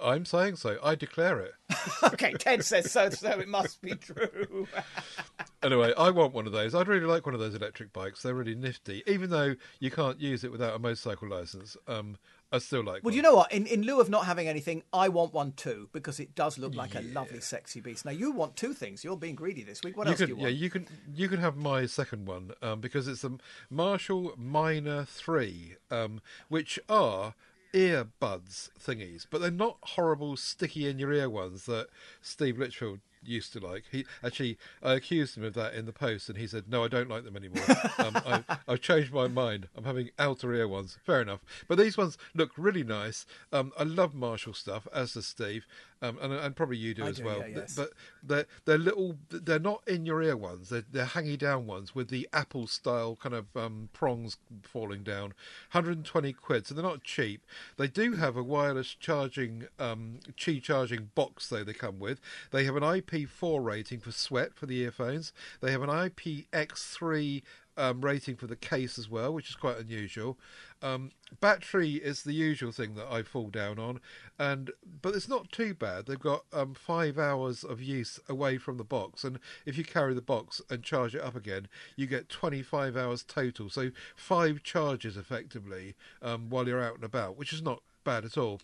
I'm saying so. I declare it. okay, Ted says so, so it must be true. Anyway, I want one of those. I'd really like one of those electric bikes. They're really nifty. Even though you can't use it without a motorcycle license, um, I still like Well, one. you know what? In, in lieu of not having anything, I want one too because it does look like a lovely, sexy beast. Now you want two things. You're being greedy this week. What you else can, do you want? yeah, you can you can have my second one um, because it's a Marshall Minor Three, um, which are earbuds thingies, but they're not horrible sticky in your ear ones that Steve Litchfield used to like. He actually I accused him of that in the post, and he said, "No, I don't like them anymore. um, I, I've changed my mind. I'm having outer ear ones. Fair enough, but these ones look really nice. Um, I love Marshall stuff, as does Steve, um, and, and probably you do I as do, well. yeah, yes. But they're they're little. They're not in your ear ones. They're they're hanging down ones with the Apple style kind of um, prongs falling down. 120 quid. So they're not cheap. They do have a wireless charging um, Qi charging box though they come with. They have an IP4 rating for sweat for the earphones. They have an IPX3 um, rating for the case as well, which is quite unusual. Um, battery is the usual thing that I fall down on, and but it's not too bad. They've got um, five hours of use away from the box, and if you carry the box and charge it up again, you get 25 hours total. So five charges effectively um, while you're out and about, which is not bad at all.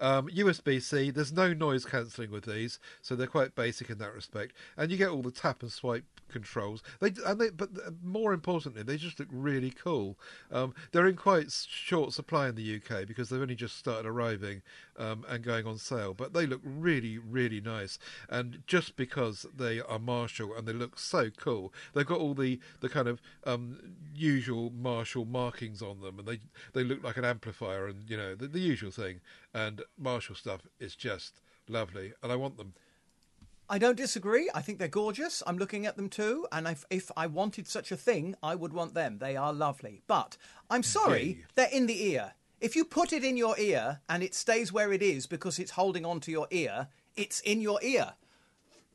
Um, USB C, there's no noise cancelling with these, so they're quite basic in that respect. And you get all the tap and swipe controls. They and they, but more importantly, they just look really cool. Um, they're in quite short supply in the UK because they've only just started arriving um, and going on sale. But they look really, really nice. And just because they are Marshall and they look so cool, they've got all the the kind of um, usual Marshall markings on them, and they they look like an amplifier and you know the, the usual thing. And Marshall stuff is just lovely, and I want them. I don't disagree. I think they're gorgeous. I'm looking at them too, and if, if I wanted such a thing, I would want them. They are lovely. But I'm sorry, they're in the ear. If you put it in your ear and it stays where it is because it's holding on to your ear, it's in your ear.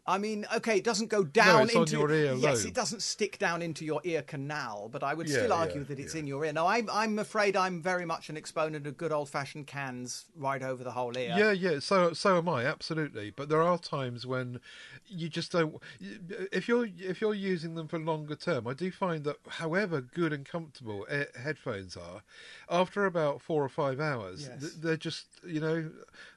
I mean, okay, it doesn't go down on into your ear Yes, it doesn't stick down into your ear canal, but I would Yeah, still argue yeah, that it's yeah. in your ear. No, I'm, I'm afraid I'm very much an exponent of good old-fashioned cans right over the whole ear. Yeah, yeah. So, so am I. Absolutely. But there are times when you just don't. If you're if you're using them for longer term, I do find that, however good and comfortable headphones are, after about four or five hours, Yes. they're just you know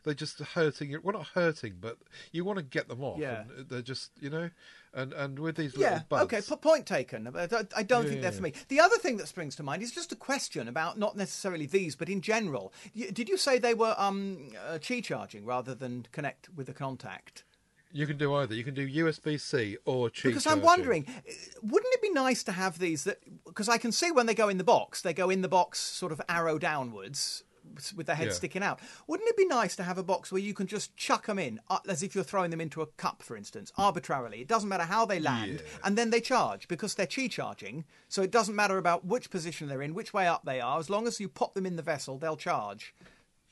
they're just hurting. you. Well, not hurting, but you want to get them off. Yeah. And they're just you know, and and with these Yeah, little buds. okay, p- point taken. I don't Yeah, think they're yeah, for me. The other thing that springs to mind is just a question about not necessarily these, but in general. Did you say they were um, uh, Qi charging rather than connect with the contact? You can do either. You can do USB C or Qi Because I'm wondering, uh, wouldn't it be nice to have these that? Because I can see when they go in the box, they go in the box sort of arrow downwards with their head Yeah. sticking out. Wouldn't it be nice to have a box where you can just chuck them in, uh, as if you're throwing them into a cup, for instance, arbitrarily? It doesn't matter how they land, Yeah. and then they charge because they're Qi charging. So it doesn't matter about which position they're in, which way up they are. As long as you pop them in the vessel, they'll charge.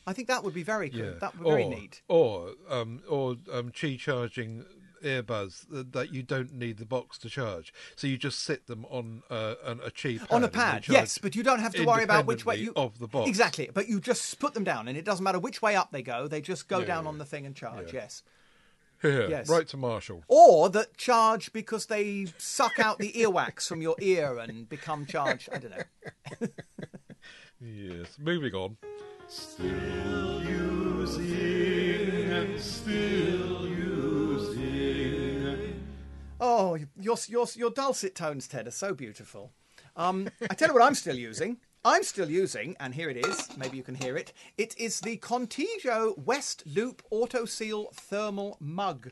I think that would be very Yeah. good. That would be very neat. Or um, or um, Qi charging earbuds that, that you don't need the box to charge, so you just sit them on uh, an, a cheap pad on a and pad, yes, but you don't have to worry about which way you of the box. Exactly, but you just put them down, and it doesn't matter which way up they go; they just go Yeah, down yeah, on the thing and charge. yeah. Yes, Here, Yes. right to Marshall. or that charge because they suck out the earwax from your ear and become charged. I don't know. Yes, moving on. Still using and still using. Oh, your your your dulcet tones, Ted, are so beautiful. Um, I tell you what, I'm still using. I'm still using, and here it is. Maybe you can hear it. It is the Contigo West Loop Auto Seal Thermal Mug,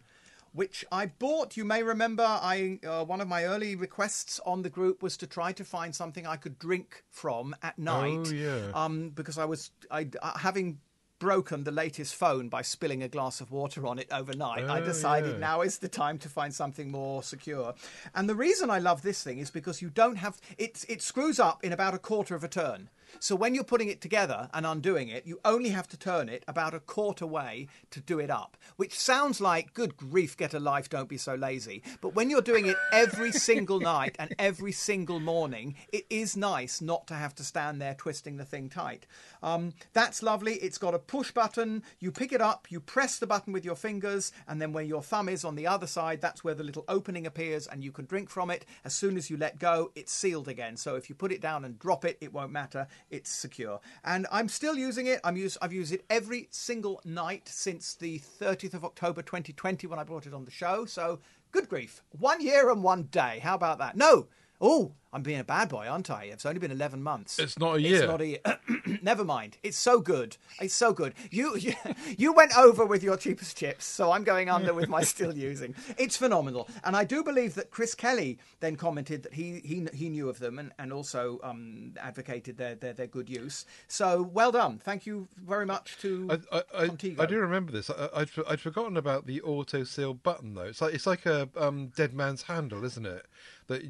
which I bought. You may remember, I uh, one of my early requests on the group was to try to find something I could drink from at night. Oh, yeah. Um, because I was I uh, having broken the latest phone by spilling a glass of water on it overnight. I Oh, decided yeah. now is the time to find something more secure. And the reason I love this thing is because you don't have it. It screws up in about a quarter of a turn. So when you're putting it together and undoing it, you only have to turn it about a quarter way to do it up, which sounds like good grief, get a life, don't be so lazy. But when you're doing it every single night and every single morning, it is nice not to have to stand there twisting the thing tight. Um, that's lovely. It's got a push button. You pick it up, you press the button with your fingers, and then where your thumb is on the other side, that's where the little opening appears, and you can drink from it. As soon as you let go, it's sealed again. So if you put it down and drop it, it won't matter. It's secure. And I'm still using it. I'm use, I've used it every single night since the 30th of October 2020 when I brought it on the show. So good grief. One year and one day. How about that? No. Oh, I'm being a bad boy, aren't I? It's only been 11 months. It's not a year. It's not a year. Never mind. It's so good. It's so good. You, you you went over with your cheapest chips, so I'm going under with my still using. It's phenomenal, and I do believe that Chris Kelly then commented that he he he knew of them and and also um, advocated their, their their good use. So well done. Thank you very much to I, I, I. I do remember this. I, I'd, I'd forgotten about the auto seal button though. It's like it's like a um, dead man's handle, isn't it? That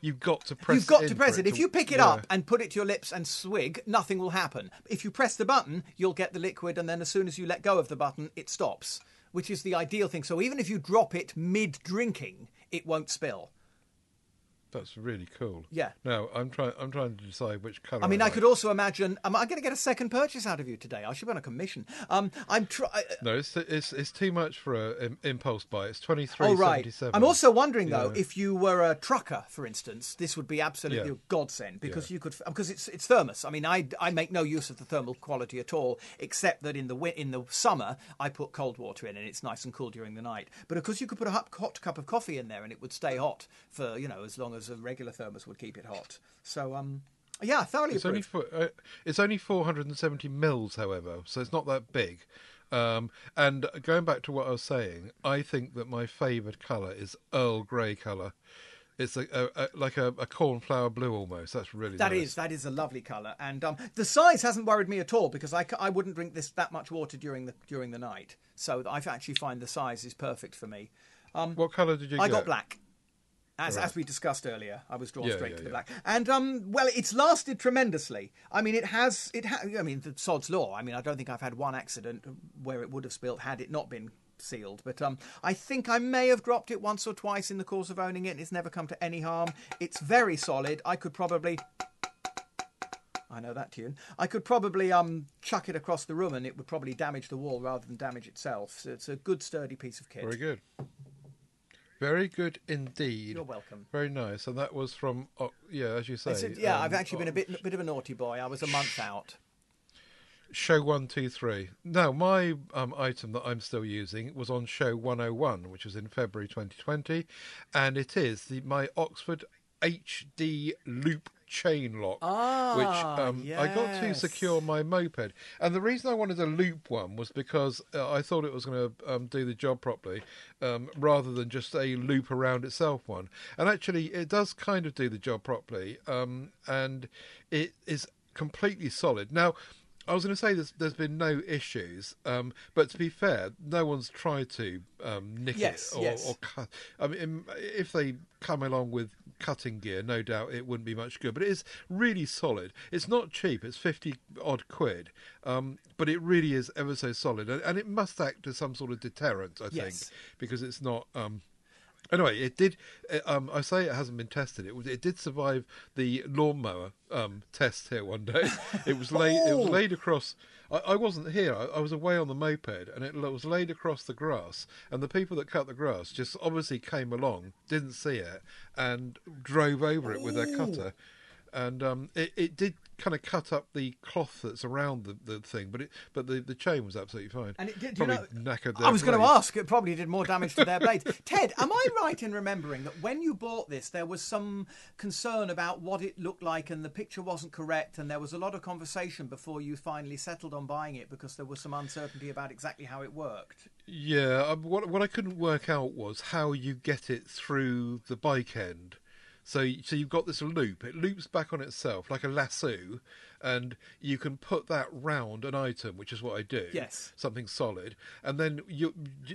you've got to press. You've got to press it. If you pick it yeah. up and put it to your lips and swig, nothing will happen. If you press the button, you'll get the liquid, and then as soon as you let go of the button, it stops, which is the ideal thing. So even if you drop it mid drinking, it won't spill. That's really cool. Yeah. Now I'm trying. I'm trying to decide which colour. I mean, I like. could also imagine. Am I going to get a second purchase out of you today? I should be on a commission. Um, I'm trying. No, it's it's it's too much for a im- impulse buy. It's twenty three Oh right. I'm also wondering though, Yeah. if you were a trucker, for instance, this would be absolutely Yeah. a godsend because Yeah. you could because it's it's thermos. I mean, I I make no use of the thermal quality at all, except that in the in the summer I put cold water in and it's nice and cool during the night. But of course, you could put a hot, hot cup of coffee in there and it would stay hot for you know as long as a regular thermos would keep it hot. So um. Yeah, thoroughly It's only approved. for, uh, it's only 470 mils, however, so it's not that big. Um, and going back to what I was saying, I think that my favoured colour is Earl Grey colour. It's a, a, a, like a, a cornflower blue almost. That's really That nice. is that is a lovely colour, and um, the size hasn't worried me at all because I wouldn't drink this that much water during the during the night. So I actually find the size is perfect for me. What colour did you get I get? got black. As, Right. as we discussed earlier, I was drawn Yeah, straight yeah, to the yeah. black, and um, well, it's lasted tremendously. I mean, it has, it ha- I mean, the sod's law. I mean, I don't think I've had one accident where it would have spilt had it not been sealed. But um, I think I may have dropped it once or twice in the course of owning it. and It's never come to any harm. It's very solid. I could probably. I know that tune. I could probably um chuck it across the room and it would probably damage the wall rather than damage itself. So it's a good sturdy piece of kit. Very good. Very good indeed. You're welcome. Very nice. And that was from, oh, yeah, as you say. Said, yeah, um, I've actually been a bit bit of a naughty boy. I was a month out. Show 123. Now, my um, item that I'm still using was on Show 101, which was in February 2020, and it is the my Oxford HD Loop chain lock, Ah, which um, I got to secure my moped. And the reason I wanted a loop one was because uh, I thought it was going to um, do the job properly, um, rather than just a loop around itself one. And actually, it does kind of do the job properly, um, and it is completely solid. Now. I was going to say there's, there's been no issues, um, but to be fair, no one's tried to um, nick Yes, it or, yes. or cut. I mean, if they come along with cutting gear, no doubt it wouldn't be much good. But it is really solid. It's not cheap. It's fifty odd quid, um, but it really is ever so solid, and, and it must act as some sort of deterrent. I Yes. think because it's not. Anyway, it did. uh, Um, I say it hasn't been tested. It was. It did survive the lawnmower um, test here one day. It was laid. It was Oh. laid across. I, I wasn't here. I, I was away on the moped, and it was laid across the grass. And the people that cut the grass just obviously came along, didn't see it, and drove over it with their cutter. And um, it, it did kind of cut up the cloth that's around the, the thing, but it but the, the chain was absolutely fine. And it did. Do you Probably know? knackered. I was going to ask. It probably did more damage to their blades. Ted, am I right in remembering that when you bought this, there was some concern about what it looked like, and the picture wasn't correct, and there was a lot of conversation before you finally settled on buying it because there was some uncertainty about exactly how it worked. Yeah, um, what what I couldn't work out was how you get it through the bike end. So so you've got this loop. It loops back on itself like a lasso, and you can put that round an item, which is what I do. Yes. something solid, and then you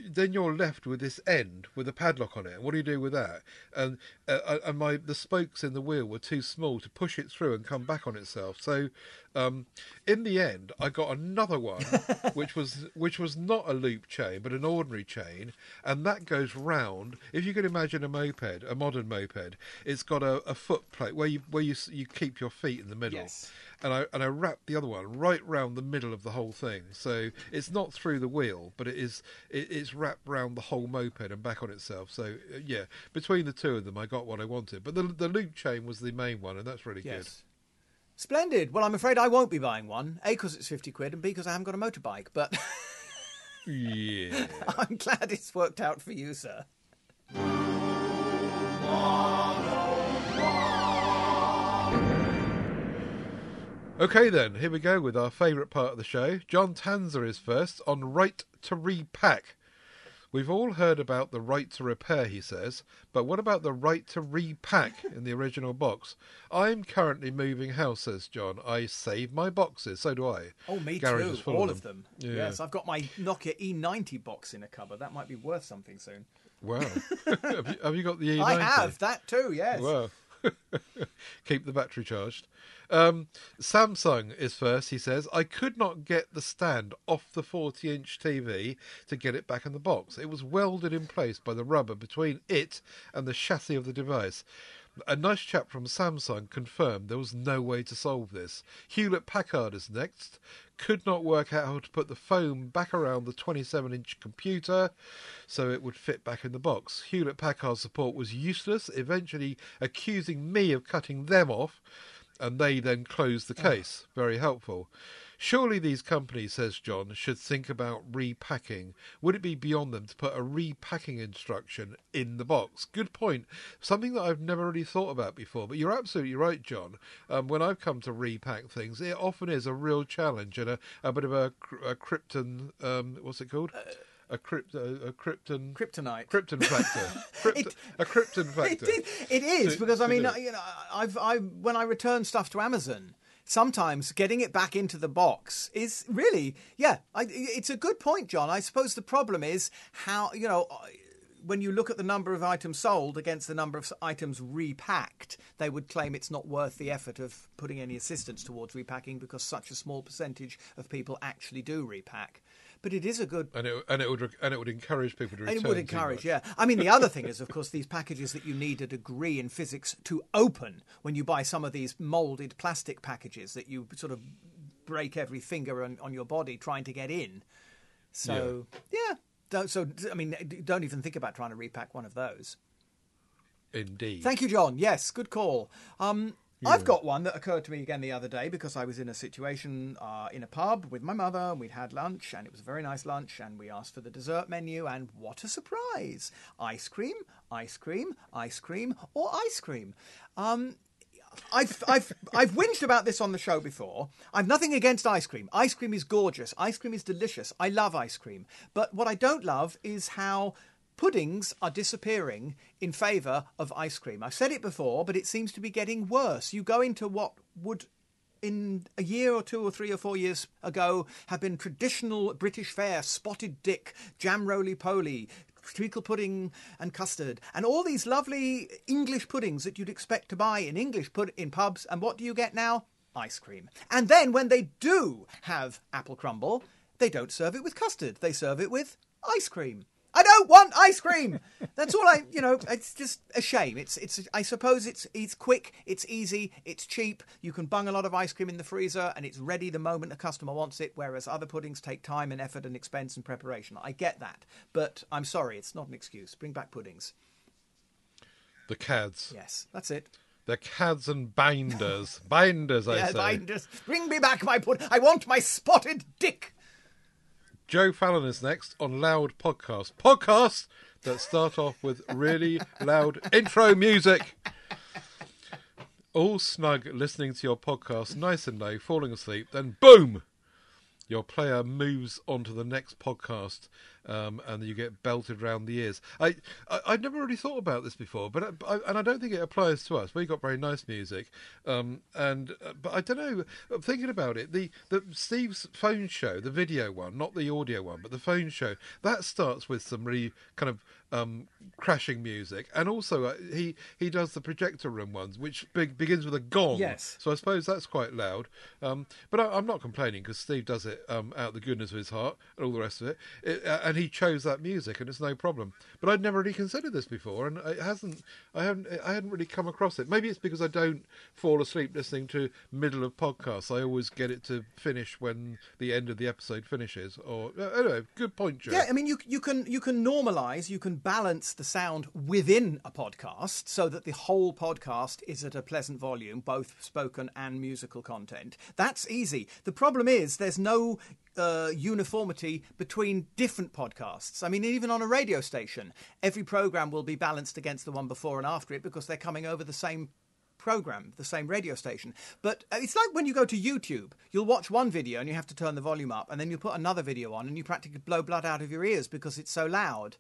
then you're left with this end with a padlock on it. And what do you do with that? And uh, and my the spokes in the wheel were too small to push it through and come back on itself. So um, in the end, I got another one, which was which was not a loop chain but an ordinary chain, and that goes round. If you can imagine a moped, a modern moped, it's got a, a foot plate where you where you you keep your feet in the middle. Yes. And I and I wrapped the other one right round the middle of the whole thing, so it's not through the wheel, but it is it, it's wrapped round the whole moped and back on itself. So uh, yeah, between the two of them, I got what I wanted. But the the loop chain was the main one, and that's really good. Yes. Splendid. Well, I'm afraid I won't be buying one. A, because it's 50 quid, and B, because I haven't got a motorbike. But. Yeah. I'm glad it's worked out for you, sir. Okay, then, here we go with our favourite part of the show. John Tanzer is first on right to repack. We've all heard about the right to repair, he says, but what about the right to repack in the original box? I'm currently moving house, says John. I save my boxes, so do I. Oh, me Garage too. All of of them. Yeah. Yes, I've got my Nokia E90 box in a cupboard. That might be worth something soon. Wow. have, you, have you got the E90? I have that too. Yes. Wow. Keep the battery charged. Um, Samsung is first, he says. I could not get the stand off the 40 inch TV to get it back in the box. It was welded in place by the rubber between it and the chassis of the device. A nice chap from Samsung confirmed there was no way to solve this. Hewlett Packard is next. Could not work out how to put the foam back around the 27 inch computer so it would fit back in the box. Hewlett Packard's support was useless, eventually accusing me of cutting them off, and they then close the case. Very helpful. Surely these companies, says John, should think about repacking. Would it be beyond them to put a repacking instruction in the box? Good point. Something that I've never really thought about before. But you're absolutely right, John. Um, when I've come to repack things, it often is a real challenge and a, a bit of a, a krypton. Um, what's it called? A crypt, a, a krypton. Kryptonite. Krypton factor. It- a krypton factor. is, it is To- because I mean. I- you know, I've I when I return stuff to Amazon, sometimes getting it back into the box is really yeah. I, it's a good point, John. I suppose the problem is how you know. When you look at the number of items sold against the number of items repacked, they would claim it's not worth the effort of putting any assistance towards repacking because such a small percentage of people actually do repack. But it is a good and it and it would and it would encourage people to return. it would encourage, yeah. I mean, the other thing is, of course, these packages that you need a degree in physics to open when you buy some of these molded plastic packages that you sort of break every finger on, on your body trying to get in. So, yeah. Don't, so, I mean, don't even think about trying to repack one of those. Indeed. Thank you, John. Yes, good call. Um, I've got one that occurred to me again the other day because I was in a situation uh, in a pub with my mother and we'd had lunch and it was a very nice lunch and we asked for the dessert menu and what a surprise! Ice cream, ice cream, ice cream, or ice cream. Um, I've I've I've whinged about this on the show before. I've nothing against ice cream. Ice cream is gorgeous. Ice cream is delicious. I love ice cream. But what I don't love is how puddings are disappearing in favour of ice cream. I've said it before, but it seems to be getting worse. You go into what would in a year or two or three or four years ago have been traditional British fare, spotted dick, jam roly poly, treacle pudding and custard, and all these lovely English puddings that you'd expect to buy in English put in pubs. And what do you get now? Ice cream. And then when they do have apple crumble, they don't serve it with custard. They serve it with ice cream. I don't want ice cream. That's all I, you know. It's just a shame. It's, it's. I suppose it's, it's quick, it's easy, it's cheap. You can bung a lot of ice cream in the freezer, and it's ready the moment a customer wants it. Whereas other puddings take time and effort and expense and preparation. I get that, but I'm sorry, it's not an excuse. Bring back puddings. The cads. Yes, that's it. They're cads and binders. binders, I Yeah, say. binders. Bring me back my pudding. I want my spotted dick. Joe Fallon is next on Loud Podcast. Podcasts that start off with really loud intro music. All snug listening to your podcast, nice and low, falling asleep, then boom! Your player moves on to the next podcast, um, and you get belted round the ears. I, I I'd never really thought about this before, but I, I, and I don't think it applies to us. We got very nice music, um, and uh, but I don't know. I'm thinking about it. The the Steve's phone show, the video one, not the audio one, but the phone show, that starts with some really kind of um, crashing music, and also uh, he he does the projector room ones, which big, begins with a gong. Yes. So I suppose that's quite loud. Um, but I, I'm not complaining because Steve does it um, out of the goodness of his heart and all the rest of it. it uh, and he chose that music, and it's no problem. But I'd never really considered this before, and it hasn't. I haven't. I hadn't really come across it. Maybe it's because I don't fall asleep listening to middle of podcasts. I always get it to finish when the end of the episode finishes. Or uh, anyway, good point, Joe. Yeah, I mean, you you can you can normalize, you can balance the sound within a podcast so that the whole podcast is at a pleasant volume, both spoken and musical content. That's easy. The problem is there's no uh, uniformity between different podcasts. I mean, even on a radio station, every program will be balanced against the one before and after it because they're coming over the same program, the same radio station. But uh, it's like when you go to YouTube, you'll watch one video and you have to turn the volume up, and then you put another video on and you practically blow blood out of your ears because it's so loud.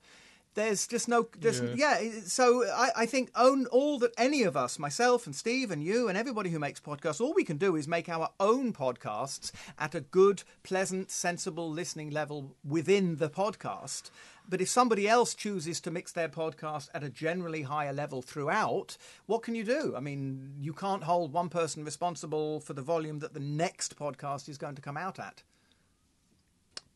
There's just no, there's, yeah. it- So I, I think own all that any of us, myself and Steve and you and everybody who makes podcasts, all we can do is make our own podcasts at a good, pleasant, sensible listening level within the podcast. But if somebody else chooses to mix their podcast at a generally higher level throughout, what can you do? I mean, you can't hold one person responsible for the volume that the next podcast is going to come out at.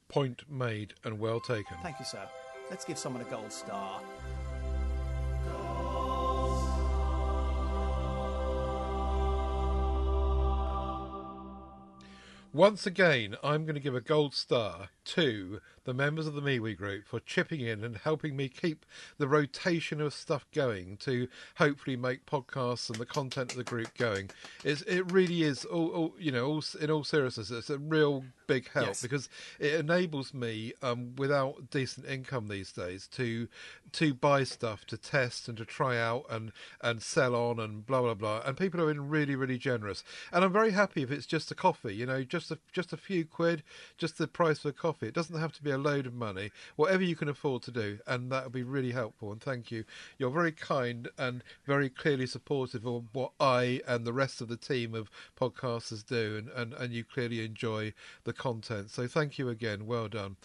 Point made and well taken. Thank you, sir. Let's give someone a gold star. Once again, I'm going to give a gold star to the members of the MeWe group for chipping in and helping me keep the rotation of stuff going to hopefully make podcasts and the content of the group going. It's, it really is, all, all you know, all, in all seriousness, it's a real big help Yes. because it enables me, um, without decent income these days, to to buy stuff to test and to try out and and sell on and blah blah blah. And people are been really really generous, and I'm very happy if it's just a coffee, you know, just a just a few quid, just the price of a coffee. It doesn't have to be a load of money, whatever you can afford to do, and that would be really helpful. And thank you. You're very kind and very clearly supportive of what I and the rest of the team of podcasters do, and and, and you clearly enjoy the content. So thank you again. Well done.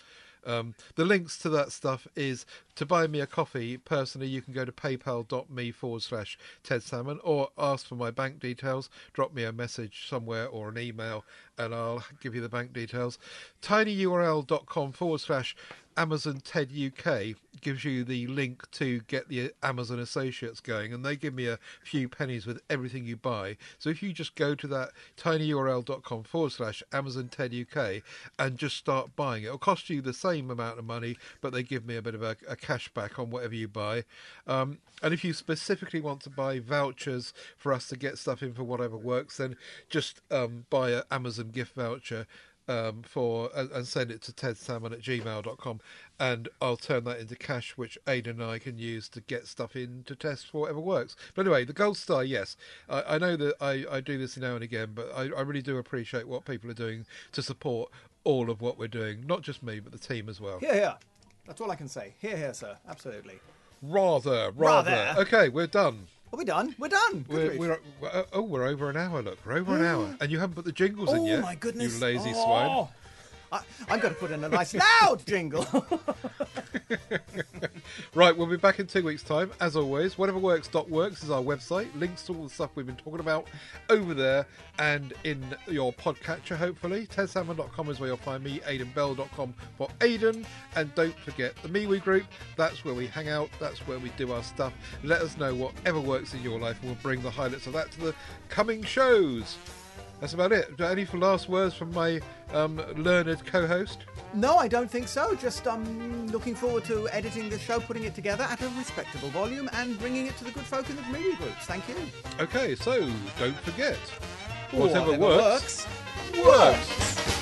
Um, the links to that stuff is to buy me a coffee. Personally, you can go to paypal.me forward slash Ted Salmon or ask for my bank details. Drop me a message somewhere or an email and I'll give you the bank details. tinyurl.com forward slash Amazon TED UK gives you the link to get the Amazon Associates going, and they give me a few pennies with everything you buy. So if you just go to that tinyurl.com forward slash Amazon TED UK and just start buying, it'll cost you the same amount of money, but they give me a bit of a, a cash back on whatever you buy. Um, and if you specifically want to buy vouchers for us to get stuff in for whatever works, then just um, buy an Amazon gift voucher um, for and, and send it to tedsalmon at gmail.com and I'll turn that into cash which Aidan and I can use to get stuff in to test for whatever works. But anyway, the gold star, yes. I, I know that I, I do this now and again, but I, I really do appreciate what people are doing to support all of what we're doing, not just me, but the team as well. Hear, hear. That's all I can say. Hear, hear, sir. Absolutely. Rather, rather. Rather. Okay, we're done. Are we done? We're done. We're, Goodrich. we're, we're oh, we're over an hour. Look, we're over an hour, and you haven't put the jingles in yet. oh yet. my goodness! you lazy oh. I, I'm going to put in a nice loud jingle. Right, we'll be back in two weeks' time. As always, whateverworks.works is our website. Links to all the stuff we've been talking about over there and in your podcatcher, hopefully. TedSalmon.com is where you'll find me, AidanBell.com for Aidan. And don't forget the MeWe group. That's where we hang out. That's where we do our stuff. Let us know whatever works in your life, and we'll bring the highlights of that to the coming shows. That's about it. Any for last words from my um, learned co-host? no, I don't think so. Just um, looking forward to editing the show, putting it together at a respectable volume, and bringing it to the good folk in the community groups. Thank you. Okay, so don't forget, Whatever whatever, works, works. works.